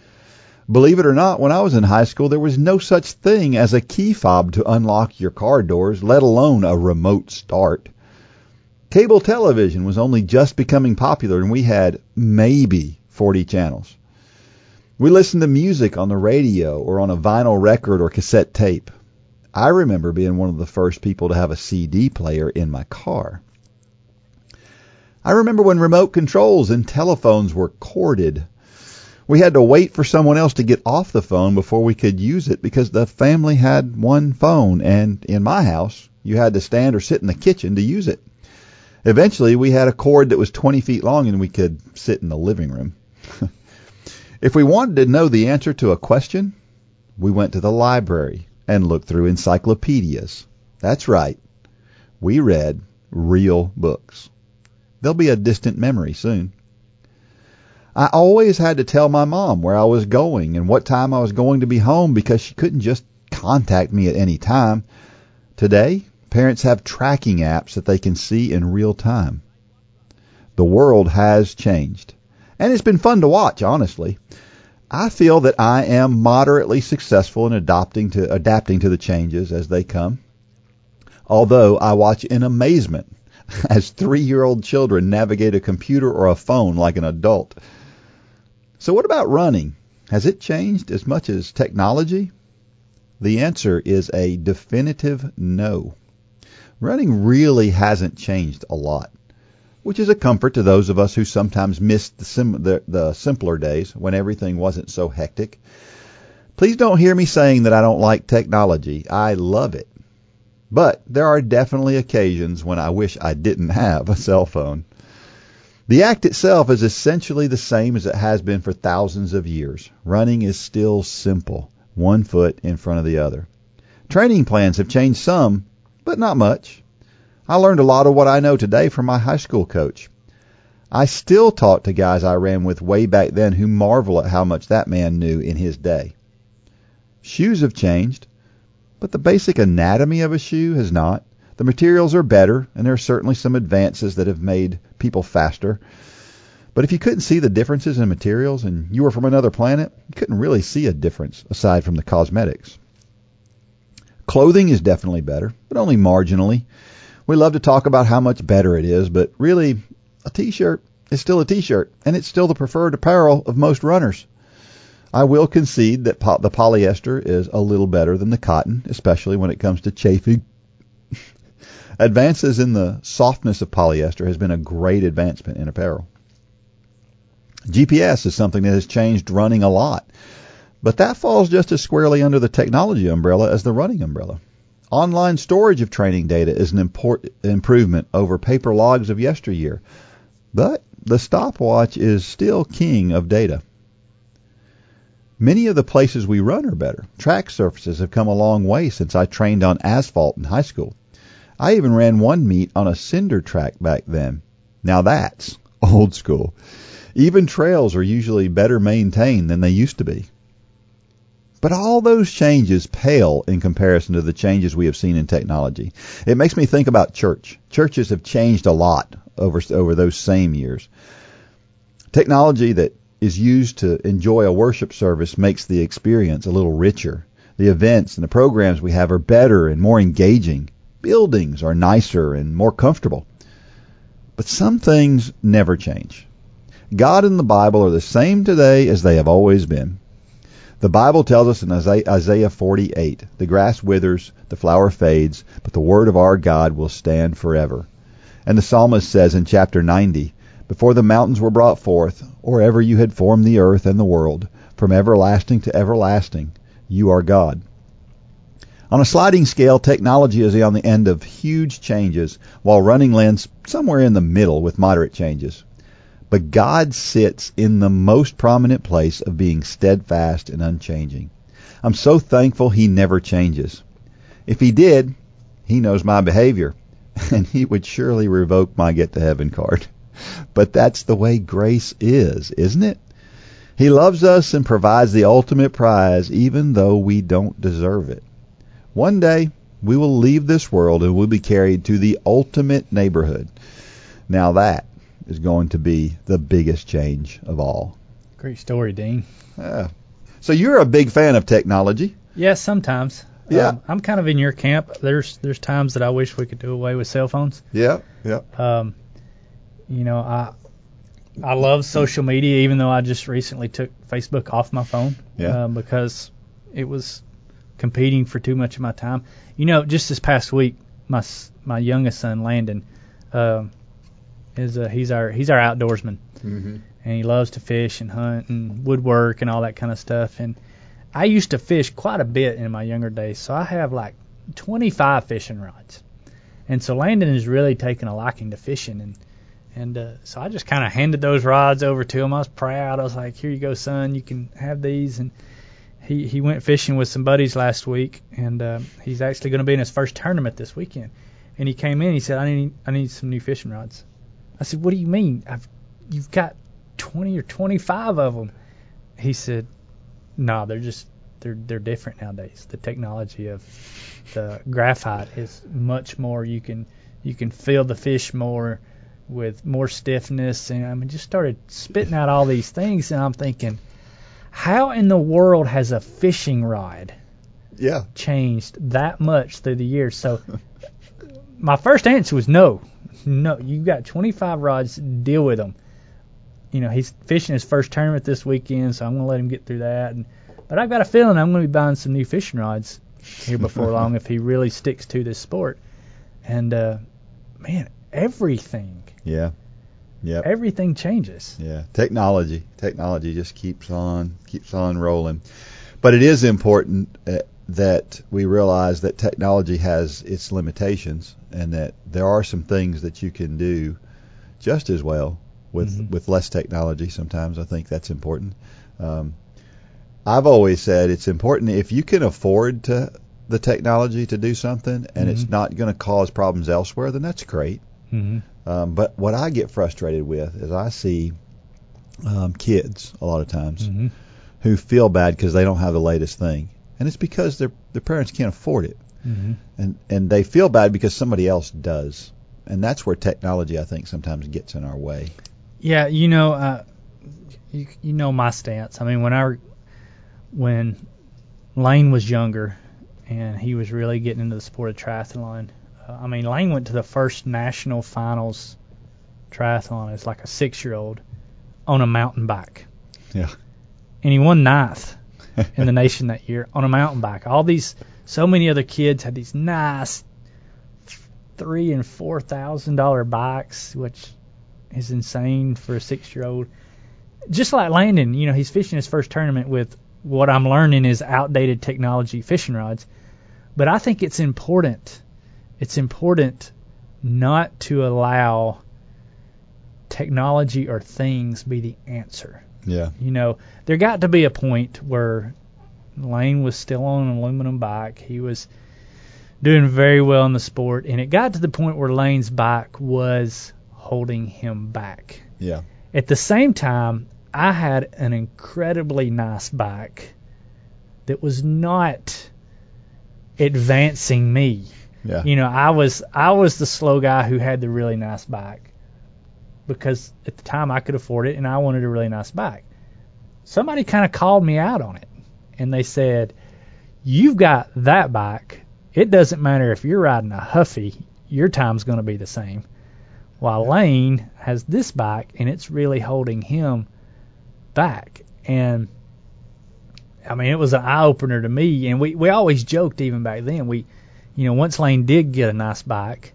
Believe it or not, when I was in high school, there was no such thing as a key fob to unlock your car doors, let alone a remote start. Cable television was only just becoming popular and we had maybe 40 channels. We listened to music on the radio or on a vinyl record or cassette tape. I remember being one of the first people to have a CD player in my car. I remember when remote controls and telephones were corded. We had to wait for someone else to get off the phone before we could use it because the family had one phone and in my house you had to stand or sit in the kitchen to use it. Eventually we had a cord that was 20 feet long and we could sit in the living room. if we wanted to know the answer to a question, we went to the library and looked through encyclopedias. That's right. We read real books. They'll be a distant memory soon. I always had to tell my mom where I was going and what time I was going to be home because she couldn't just contact me at any time. Today, parents have tracking apps that they can see in real time. The world has changed. And it's been fun to watch, honestly. I feel that I am moderately successful in adopting to adapting to the changes as they come. Although I watch in amazement as three-year-old children navigate a computer or a phone like an adult. So what about running? Has it changed as much as technology? The answer is a definitive no. Running really hasn't changed a lot which is a comfort to those of us who sometimes miss the, sim- the, the simpler days when everything wasn't so hectic. Please don't hear me saying that I don't like technology. I love it. But there are definitely occasions when I wish I didn't have a cell phone. The act itself is essentially the same as it has been for thousands of years. Running is still simple, one foot in front of the other. Training plans have changed some, but not much. I learned a lot of what I know today from my high school coach. I still talk to guys I ran with way back then who marvel at how much that man knew in his day. Shoes have changed, but the basic anatomy of a shoe has not. The materials are better, and there are certainly some advances that have made people faster. But if you couldn't see the differences in materials and you were from another planet, you couldn't really see a difference aside from the cosmetics. Clothing is definitely better, but only marginally. We love to talk about how much better it is, but really, a t-shirt is still a t-shirt, and it's still the preferred apparel of most runners. I will concede that po- the polyester is a little better than the cotton, especially when it comes to chafing. Advances in the softness of polyester has been a great advancement in apparel. GPS is something that has changed running a lot, but that falls just as squarely under the technology umbrella as the running umbrella. Online storage of training data is an important improvement over paper logs of yesteryear, but the stopwatch is still king of data. Many of the places we run are better. Track surfaces have come a long way since I trained on asphalt in high school. I even ran one meet on a cinder track back then. Now that's old school. Even trails are usually better maintained than they used to be. But all those changes pale in comparison to the changes we have seen in technology. It makes me think about church. Churches have changed a lot over over those same years. Technology that is used to enjoy a worship service makes the experience a little richer. The events and the programs we have are better and more engaging. Buildings are nicer and more comfortable. But some things never change. God and the Bible are the same today as they have always been. The Bible tells us in Isaiah Isaiah 48, the grass withers, the flower fades, but the word of our God will stand forever. And the psalmist says in chapter 90, Before the mountains were brought forth, or ever you had formed the earth and the world, from everlasting to everlasting, you are God. On a sliding scale, technology is on the end of huge changes, while running lands somewhere in the middle with moderate changes. But God sits in the most prominent place of being steadfast and unchanging. I'm so thankful He never changes. If He did, He knows my behavior, and He would surely revoke my get to heaven card. But that's the way grace is, isn't it? He loves us and provides the ultimate prize even though we don't deserve it. One day, we will leave this world and we'll be carried to the ultimate neighborhood. Now that is going to be the biggest change of all. Great story, Dean. Yeah. So you're a big fan of technology. Yes, sometimes. Yeah. Um, I'm kind of in your camp. There's there's times that I wish we could do away with cell phones. Yeah. Yeah. Um, you know, I I love social media, even though I just recently took Facebook off my phone. Yeah. Um, because it was competing for too much of my time. You know, just this past week, my my youngest son Landon, um, is uh, he's our he's our outdoorsman, Mm-hmm. and he loves to fish and hunt and woodwork and all that kind of stuff. And I used to fish quite a bit in my younger days, so I have like 25 fishing rods. And so Landon is really taking a liking to fishing, and and uh, so I just kind of handed those rods over to him. I was proud. I was like, "Here you go, son. You can have these." And he he went fishing with some buddies last week, and uh, he's actually going to be in his first tournament this weekend. And he came in. He said, "I need I need some new fishing rods." I said, "What do you mean? I've you've got 20 or 25 of them." He said, "No, they're just they're they're different nowadays. The technology of the graphite is much more. You can you can feel the fish more with more stiffness, and I mean just started spitting out all these things, and I'm thinking, how in the world has a fishing rod Yeah. changed that much through the years? So my first answer was no, no. You've got 25 rods, deal with them. You know he's fishing his first tournament this weekend, so I'm gonna let him get through that. And but I've got a feeling I'm gonna be buying some new fishing rods here before long if he really sticks to this sport. And uh, man, everything, Yeah. Yeah. everything changes. Yeah, technology, technology just keeps on, keeps on rolling. But it is important uh, that we realize that technology has its limitations, and that there are some things that you can do just as well with Mhm. with less technology. Sometimes I think that's important. Um, I've always said it's important if you can afford to the technology to do something, and it's Mhm. not going to cause problems elsewhere, then that's great. Mm-hmm. Um, but what I get frustrated with is I see um, kids a lot of times Mm-hmm. who feel bad because they don't have the latest thing, and it's because their their parents can't afford it, Mm-hmm. and and they feel bad because somebody else does, and that's where technology I think sometimes gets in our way. Yeah, you know, uh, you you know my stance. I mean, when I when Lane was younger and he was really getting into the sport of triathlon, uh, I mean, Lane went to the first national finals triathlon as like a six-year-old on a mountain bike. Yeah. And he won ninth in the nation that year on a mountain bike. All these, so many other kids had these nice three and four thousand dollar bikes, which is insane for a six year old. Just like Landon, you know, he's fishing his first tournament with what I'm learning is outdated technology fishing rods. But I think it's important. It's important not to allow technology or things be the answer. Yeah. You know, there got to be a point where Lane was still on an aluminum bike. He was doing very well in the sport, and it got to the point where Lane's bike was holding him back. Yeah. At the same time, I had an incredibly nice bike that was not advancing me. Yeah. You know, I was I was the slow guy who had the really nice bike because at the time I could afford it and I wanted a really nice bike. Somebody kind of called me out on it and they said, "You've got that bike. It doesn't matter if you're riding a Huffy, your time's going to be the same." While Lane has this bike and it's really holding him back. And I mean, it was an eye opener to me, and we we always joked even back then. We, you know, once Lane did get a nice bike,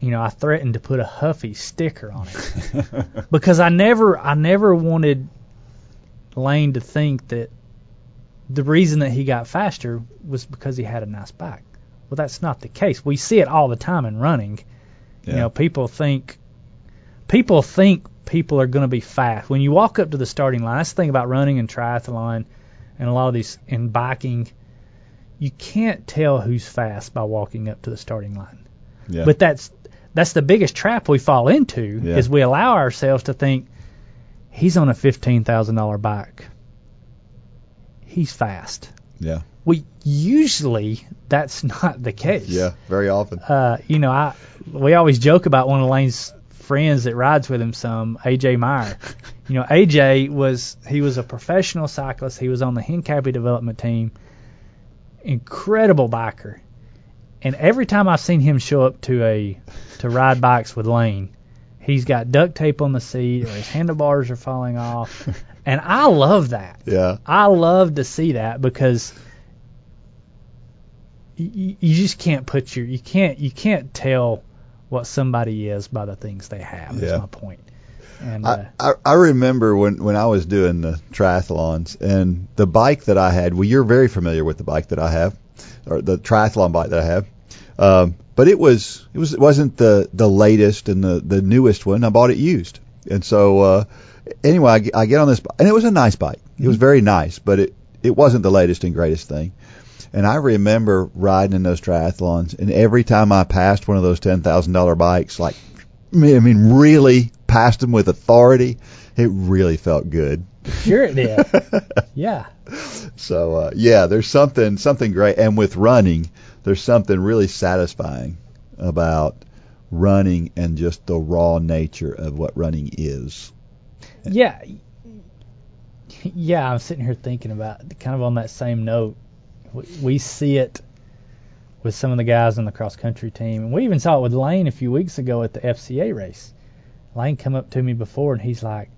you know, I threatened to put a Huffy sticker on it because I never I never wanted Lane to think that the reason that he got faster was because he had a nice bike. Well, that's not the case. We see it all the time in running. Yeah. You know, people think people think people are going to be fast. When you walk up to the starting line, that's the thing about running and triathlon and a lot of these in biking, you can't tell who's fast by walking up to the starting line. Yeah. But that's that's the biggest trap we fall into Yeah. is we allow ourselves to think he's on a fifteen thousand dollar bike. He's fast. yeah. We usually that's not the case. Yeah. Very often. Uh, you know, I we always joke about one of Lane's friends that rides with him some, AJ Meyer. You know, AJ was he was a professional cyclist. He was on the Hincapie development team. Incredible biker. And every time I've seen him show up to a to ride bikes with Lane, he's got duct tape on the seat or his handlebars are falling off. And I love that. Yeah. I love to see that because you, you just can't put your you can't you can't tell what somebody is by the things they have. That's Yeah. my point. And uh, I, I I remember when when I was doing the triathlons and the bike that I had. Well, you're very familiar with the bike that I have, or the triathlon bike that I have. Um, but it was it was it wasn't the the latest and the the newest one. I bought it used, and so uh, anyway, I, get- I get on this, and it was a nice bike. It was very nice, but it it wasn't the latest and greatest thing. And I remember riding in those triathlons, and every time I passed one of those ten thousand dollar bikes, like I mean, I mean, really passed them with authority. It really felt good. sure it did. yeah. So uh, yeah, there's something something great, and with running, there's something really satisfying about running and just the raw nature of what running is. Yeah. Yeah, I'm sitting here thinking about kind of on that same note. We, we see it with some of the guys on the cross country team, and we even saw it with Lane a few weeks ago at the FCA race. Lane come up to me before, and he's like,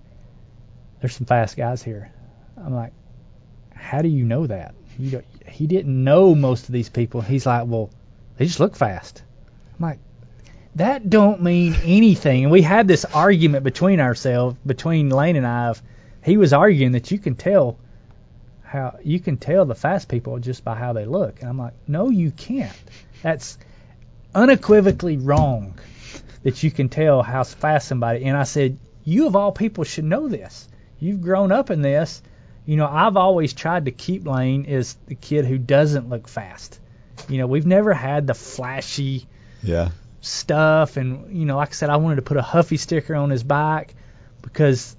"There's some fast guys here." I'm like, "How do you know that?" You he didn't know most of these people. He's like, "Well, they just look fast." I'm like, that don't mean anything. And we had this argument between ourselves, between Lane and I. Of, he was arguing that you can tell how you can tell the fast people just by how they look, and I'm like, no, you can't. That's unequivocally wrong. That you can tell how fast somebody. And I said, you of all people should know this. You've grown up in this. You know, I've always tried to keep Lane as the kid who doesn't look fast. You know, we've never had the flashy Yeah. Stuff and you know like I said I wanted to put a Huffy sticker on his bike because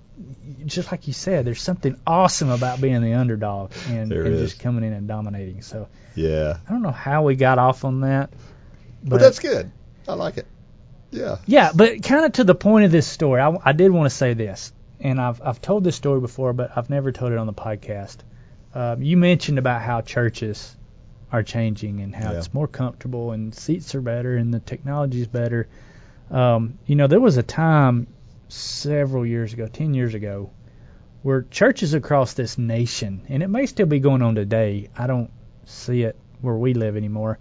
just like you said there's something awesome about being the underdog and, and just coming in and dominating so Yeah. I don't know how we got off on that but, But that's good. I like it. Yeah. yeah but kind of to the point of this story I, I did want to say this and I've I've told this story before but I've never told it on the podcast um, you mentioned about how churches are changing and how Yeah. it's more comfortable and seats are better and the technology is better. Um, you know, there was a time several years ago, 10 years ago, where churches across this nation, and it may still be going on today, I don't see it where we live anymore,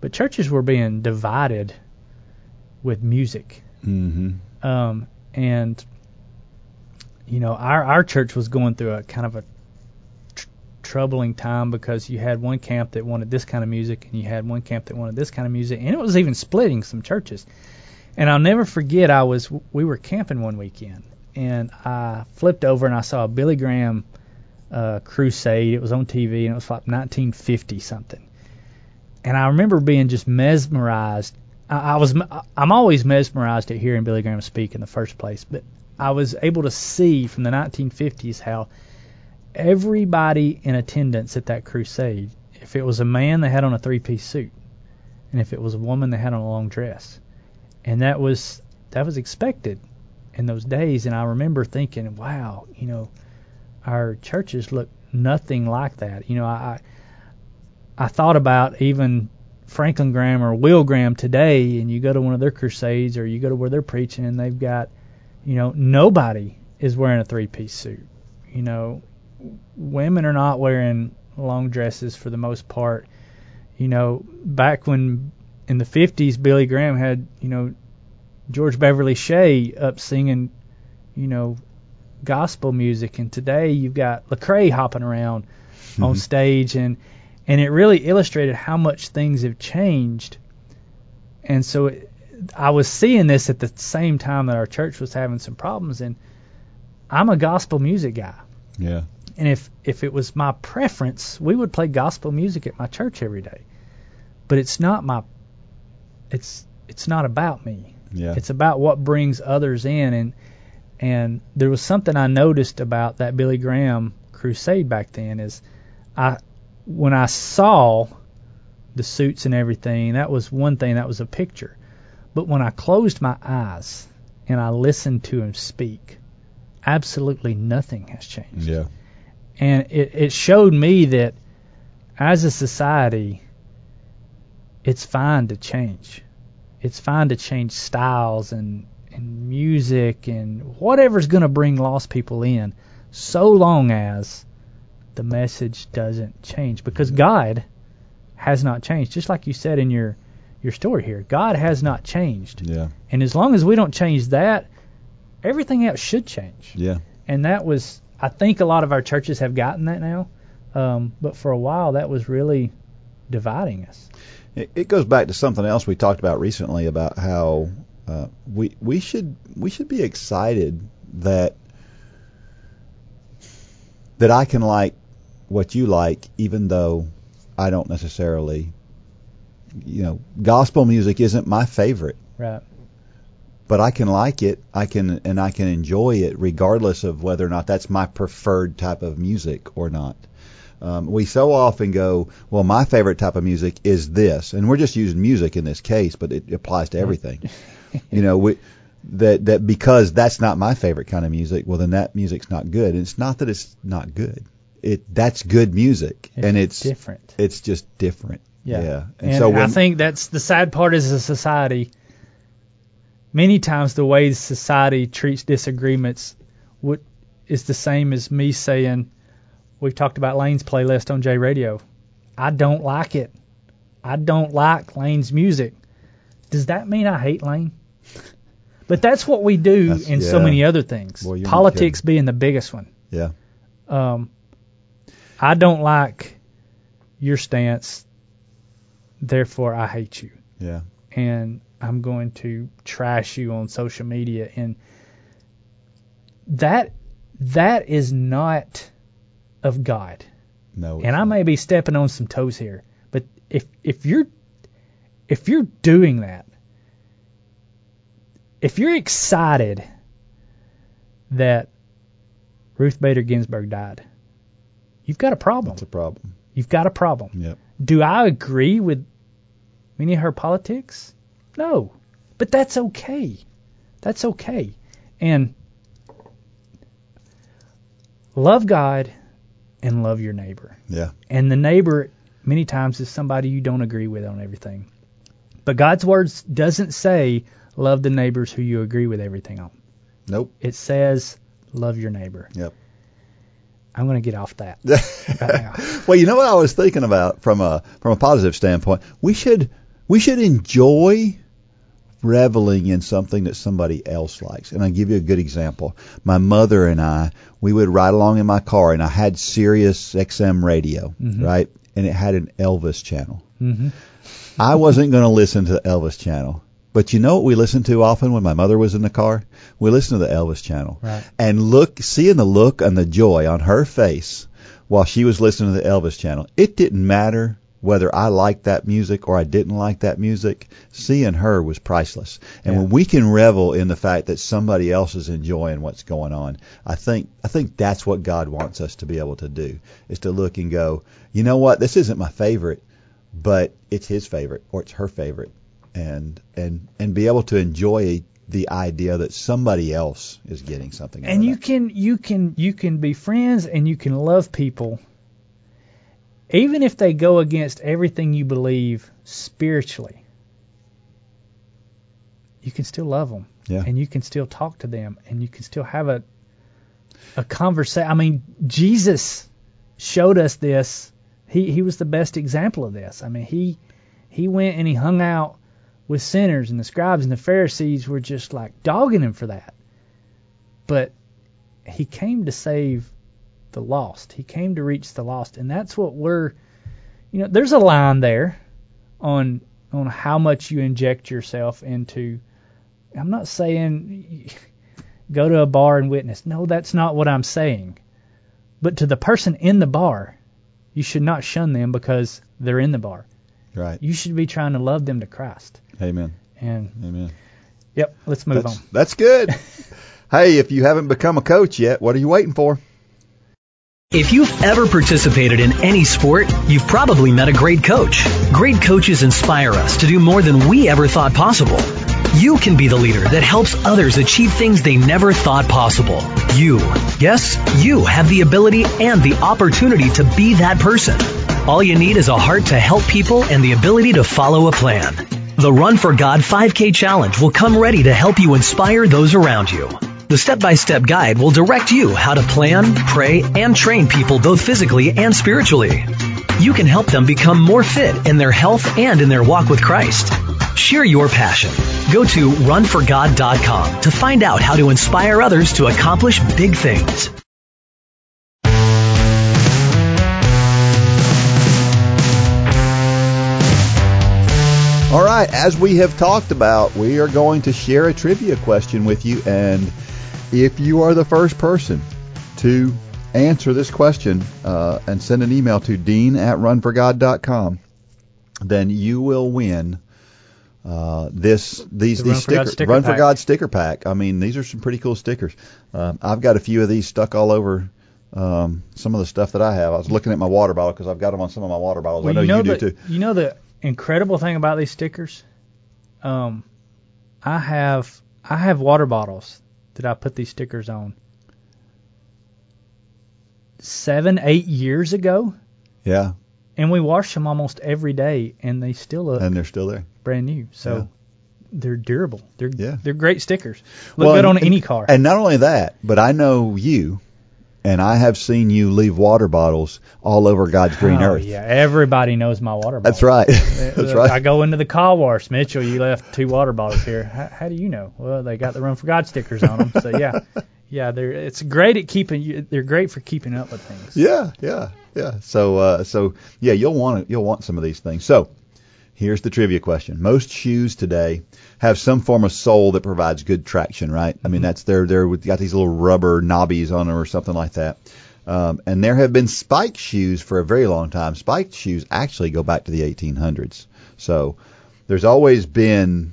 but churches were being divided with music. Mm-hmm. Um, and you know, our our church was going through a kind of a troubling time because you had one camp that wanted this kind of music and you had one camp that wanted this kind of music, and it was even splitting some churches. And I'll never forget, I was we were camping one weekend, and I flipped over and I saw a Billy Graham uh, crusade. It was on TV, and it was like 1950 something. And I remember being just mesmerized. I, I was I'm always mesmerized at hearing Billy Graham speak in the first place, but I was able to see from the 1950s how everybody in attendance at that crusade, if it was a man, they had on a three-piece suit, and if it was a woman, they had on a long dress, and that was that was expected in those days. And I remember thinking, wow, you know, our churches look nothing like that. You know, I I thought about even Franklin Graham or Will Graham today, and you go to one of their crusades or you go to where they're preaching, and they've got, you know, nobody is wearing a three-piece suit. You know, women are not wearing long dresses for the most part. You know, back when in the 50s, Billy Graham had, you know, George Beverly Shea up singing, you know, gospel music, and today you've got Lecrae hopping around on mm-hmm. stage, and and it really illustrated how much things have changed. And so it, I was seeing this at the same time that our church was having some problems, and I'm a gospel music guy. Yeah. And if if it was my preference, we would play gospel music at my church every day. But it's not my it's it's not about me. Yeah. It's about what brings others in and and there was something I noticed about that Billy Graham crusade back then is I when I saw the suits and everything, that was one thing, that was a picture. But when I closed my eyes and I listened to him speak, absolutely nothing has changed. Yeah. And it, it showed me that as a society, it's fine to change. It's fine to change styles and, and music and whatever's going to bring lost people in, so long as the message doesn't change. Because mm-hmm. God has not changed. Just like you said in your your story here, God has not changed. Yeah. And as long as we don't change that, everything else should change Yeah. and that was I think a lot of our churches have gotten that now, um, but for a while that was really dividing us. It, it goes back to something else we talked about recently about how uh, we we should we should be excited that that I can like what you like even though I don't necessarily you know gospel music isn't my favorite Right. But I can like it I can and I can enjoy it regardless of whether or not that's my preferred type of music or not um, we so often go, well, my favorite type of music is this, and we're just using music in this case, but it applies to everything. you know, we, that that because that's not my favorite kind of music, well, then that music's not good. And it's not that it's not good. It that's good music, It's and it's different. It's just different. Yeah. Yeah. And, so I think that's the sad part as a society. Many times the way society treats disagreements would, is the same as me saying, we've talked about Lane's playlist on J Radio. I don't like it. I don't like Lane's music. Does that mean I hate Lane? But that's what we do That's- in so many other things. Boy, Politics being the biggest one. yeah, Um, I don't like your stance, therefore I hate you. yeah, And I'm going to trash you on social media and that that is not of God. no, And I may be stepping on some toes here, but if if you're if you're doing that, if you're excited that Ruth Bader Ginsburg died, you've got a problem. that's a problem. You've got a problem. Yep. Do I agree with many of her politics? No. But that's okay. That's okay. And love God and love your neighbor. Yeah, And the neighbor many times is somebody you don't agree with on everything. But God's words doesn't say love the neighbors who you agree with everything on. nope. It says love your neighbor. Yep. I'm going to get off that right now. well, you know what I was thinking about from a from a positive standpoint. We should we should enjoy reveling in something that somebody else likes. And I'll give you a good example. My mother and I, we would ride along in my car, and I had Sirius XM radio, right, and it had an Elvis channel. hmm I wasn't going to listen to the Elvis channel. But you know what we listened to often when my mother was in the car? We listened to the Elvis channel. Right. And look, seeing the look and the joy on her face while she was listening to the Elvis channel, it didn't matter whether I liked that music or I didn't like that music. Seeing her was priceless. And Yeah. when we can revel in the fact that somebody else is enjoying what's going on, I think I think that's what God wants us to be able to do is to look and go, you know what, this isn't my favorite, but it's his favorite or it's her favorite and and and be able to enjoy the idea that somebody else is getting something out and of you that. can you can you can be friends and you can love people even if they go against everything you believe spiritually you can still love them Yeah. and you can still talk to them and you can still have a a conversation. I mean, Jesus showed us this. He he was the best example of this. I mean, he he went and he hung out with sinners, and the scribes and the Pharisees were just like dogging him for that. But he came to save the lost. He came to reach the lost, and that's what we're. You know, there's a line there on on how much you inject yourself into. I'm not saying go to a bar and witness. No, that's not what I'm saying. But to the person in the bar, you should not shun them because they're in the bar. Right. You should be trying to love them to Christ. Amen. And Amen. yep, let's move That's, on. that's good. hey, if you haven't become a coach yet, what are you waiting for? If you've ever participated in any sport, you've probably met a great coach. Great coaches inspire us to do more than we ever thought possible. You can be the leader that helps others achieve things they never thought possible. You, yes, you have the ability and the opportunity to be that person. All you need is a heart to help people and the ability to follow a plan. The Run for God 5K Challenge will come ready to help you inspire those around you. The step by step guide will direct you how to plan, pray, and train people both physically and spiritually. You can help them become more fit in their health and in their walk with Christ. Share your passion. Go to runforgod.com to find out how to inspire others to accomplish big things. All right, as we have talked about, we are going to share a trivia question with you, and if you are the first person to answer this question uh, and send an email to dean at runforgod.com, then you will win uh, this these The these Run for stickers. sticker Run for pack. God sticker pack. I mean, these are some pretty cool stickers. Um, I've got a few of these stuck all over. Um, some of the stuff that I have. I was looking at my water bottle because I've got them on some of my water bottles. I know, you know you the, do too. You know the incredible thing about these stickers? Um, I have I have water bottles that I put these stickers on seven, eight years ago, Yeah, and we wash them almost every day, and they still look and they're still there. brand new. So Yeah. they're durable. They're Yeah. they're great stickers. Look Well, good on and- any car. And not only that, but I know you, and I have seen you leave water bottles all over God's green oh, earth. Yeah, everybody knows my water bottle. That's right. That's Uh, right. I go into the car wash. Mitchell, you left two water bottles here. How, how do you know? Well, they got the Run for God stickers on them. So yeah, yeah, they're it's great at keeping you. They're great for keeping up with things. Yeah, yeah, yeah. So, uh, so yeah, you'll want it. You'll want some of these things. So, here's the trivia question: Most shoes today have some form of sole that provides good traction, right? I mean, that's they're they're with- got these little rubber knobbies on them or something like that. Um, and there have been spiked shoes for a very long time. Spiked shoes actually go back to the 1800s. So, there's always been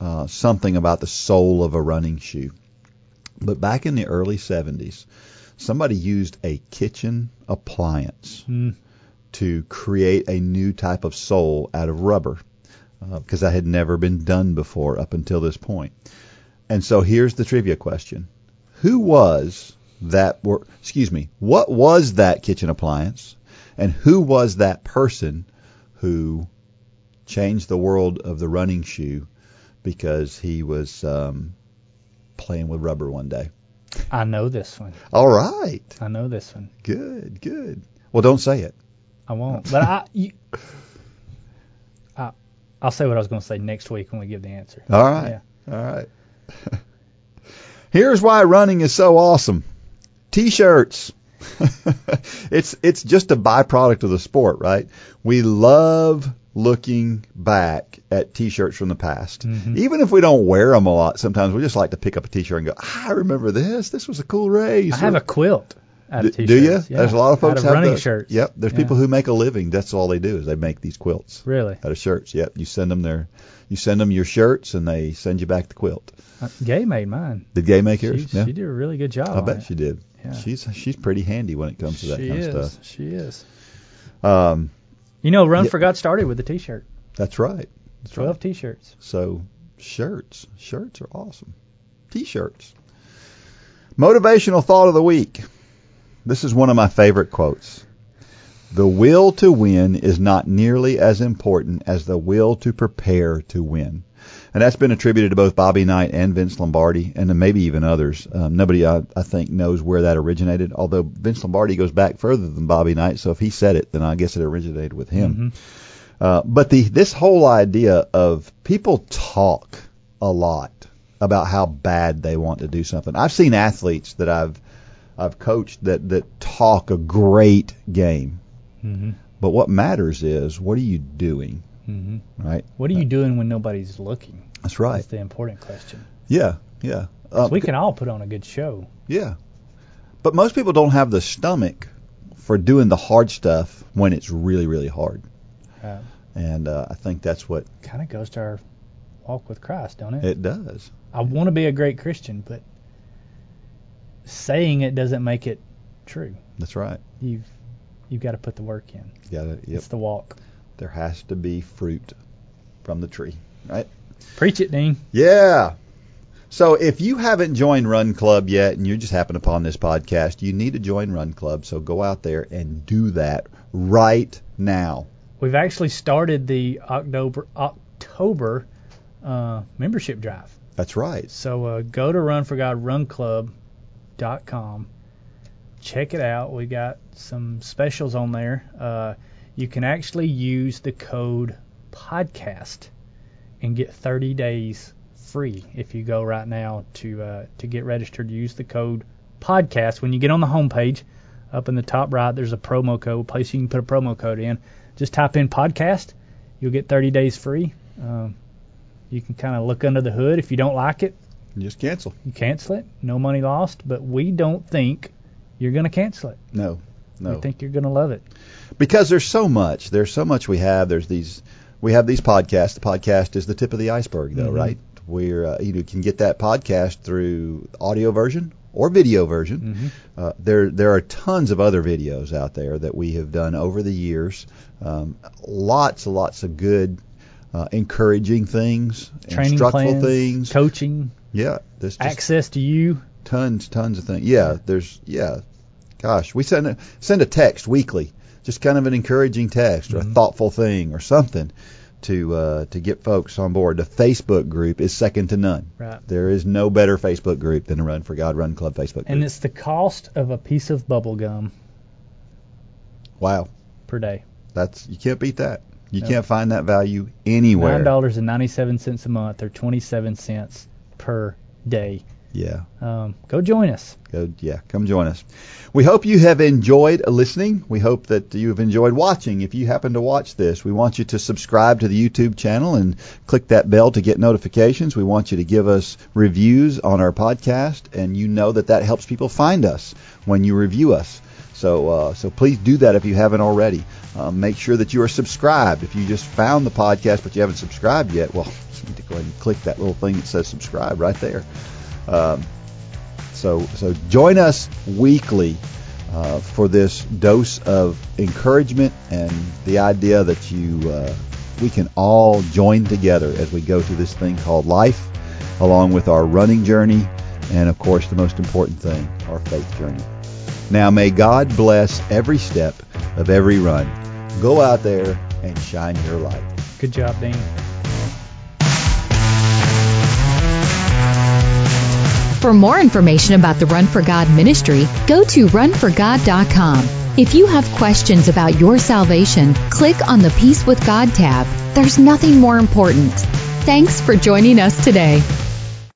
uh, something about the sole of a running shoe. But back in the early 70s, somebody used a kitchen appliance Mm. to create a new type of sole out of rubber because that had never been done before up until this point. And so here's the trivia question. Who was that wor- excuse me, what was that kitchen appliance and who was that person who changed the world of the running shoe because he was um, playing with rubber one day? I know this one. All right. I know this one. Good, good. Well, don't say it. I won't. But I, you, I, I'll say what I was going to say next week when we give the answer. All right. Yeah. All right. Here's why running is so awesome. T-shirts. it's it's just a byproduct of the sport, right? We love looking back at T-shirts from the past. Mm-hmm. Even if we don't wear them a lot, sometimes we just like to pick up a T-shirt and go, "I remember this. This was a cool race." I have a quilt out of t-shirts. do you? Yeah. There's a lot of folks out of have running those. shirts. Yep. There's Yeah. people who make a living. That's all they do is they make these quilts Really? out of shirts. Yep. You send them their, you send them your shirts and they send you back the quilt. Uh, Gay made mine. Did Gay make She, yours? yeah. she did a really good job. I bet it. she did. Yeah. She's she's pretty handy when it comes to that she kind is. of stuff. She is. Um, You know, Run Yeah. for God started with a T-shirt. that's right. That's Twelve right. T-shirts. So shirts, shirts are awesome. T-shirts. Motivational thought of the week. This is one of my favorite quotes. The will to win is not nearly as important as the will to prepare to win. and that's been attributed to both Bobby Knight and Vince Lombardi, and maybe even others. Um, nobody, I, I think, knows where that originated. Although Vince Lombardi goes back further than Bobby Knight, so if he said it, then I guess it originated with him. Mm-hmm. Uh, but the this whole idea of people talk a lot about how bad they want to do something. I've seen athletes that I've I've coached that that talk a great game, Mm-hmm. but what matters is what are you doing, Mm-hmm. right? What are you doing when nobody's looking? That's right. That's the important question. Yeah, yeah. Uh, we can all put on a good show. Yeah. But most people don't have the stomach for doing the hard stuff when it's really, really hard. Uh, And uh, I think that's what kind of goes to our walk with Christ, don't it? it does. I want to be a great Christian, but saying it doesn't make it true. That's right. You've you've got to put the work in. You gotta, yep. It's the walk. There has to be fruit from the tree, right? Preach it, Dean. Yeah. So if you haven't joined Run Club yet and you just happen upon this podcast, you need to join Run Club. So go out there and do that right now. We've actually started the October October uh, membership drive. That's right. So uh, go to runforgodrunclub.com. Check it out. We got some specials on there. Uh, you can actually use the code podcast and get 30 days free if you go right now to uh, to get registered. Use the code podcast when you get on the homepage. Up in the top right, there's a promo code place you can put a promo code in. Just type in podcast. You'll get 30 days free. Um, you can kind of look under the hood. If you don't like it, just cancel. you cancel it. No money lost. But we don't think you're going to cancel it. No. No. We think you're going to love it. because there's so much. There's so much we have. There's these. We have these podcasts. The podcast is the tip of the iceberg, though, Mhm. right? We're uh, you can get that podcast through audio version or video version. Mm-hmm. Uh, there there are tons of other videos out there that we have done over the years. Um, lots and lots of good, uh, encouraging things, Training instructional plans, things. coaching, yeah, there's just access to you. tons tons of things. Yeah, there's yeah. Gosh, we send a, send a text weekly, just kind of an encouraging text or a Mhm. thoughtful thing or something to uh, to get folks on board. The Facebook group is second to none. Right. There is no better Facebook group than the Run for God Run Club Facebook group. And it's the cost of a piece of bubble gum wow, per day. that's you can't beat that. You No. can't find that value anywhere. Nine dollars and ninety seven cents a month, or twenty seven cents per day. Yeah. Um, go join us. Go, yeah, come join us. We hope you have enjoyed listening. We hope that you have enjoyed watching. If you happen to watch this, we want you to subscribe to the YouTube channel and click that bell to get notifications. We want you to give us reviews on our podcast, and you know that that helps people find us when you review us. So, uh, so please do that if you haven't already. Um, make sure that you are subscribed. If you just found the podcast but you haven't subscribed yet, well, you need to go ahead and click that little thing that says subscribe right there. Um, so, so join us weekly uh, for this dose of encouragement and the idea that you uh, we can all join together as we go through this thing called life, along with our running journey, and of course the most important thing, our faith journey. Now, may God bless every step of every run. Go out there and shine your light. Good job, Dean. For more information about the Run for God ministry, go to runforgod.com. If you have questions about your salvation, click on the Peace with God tab. There's nothing more important. Thanks for joining us today.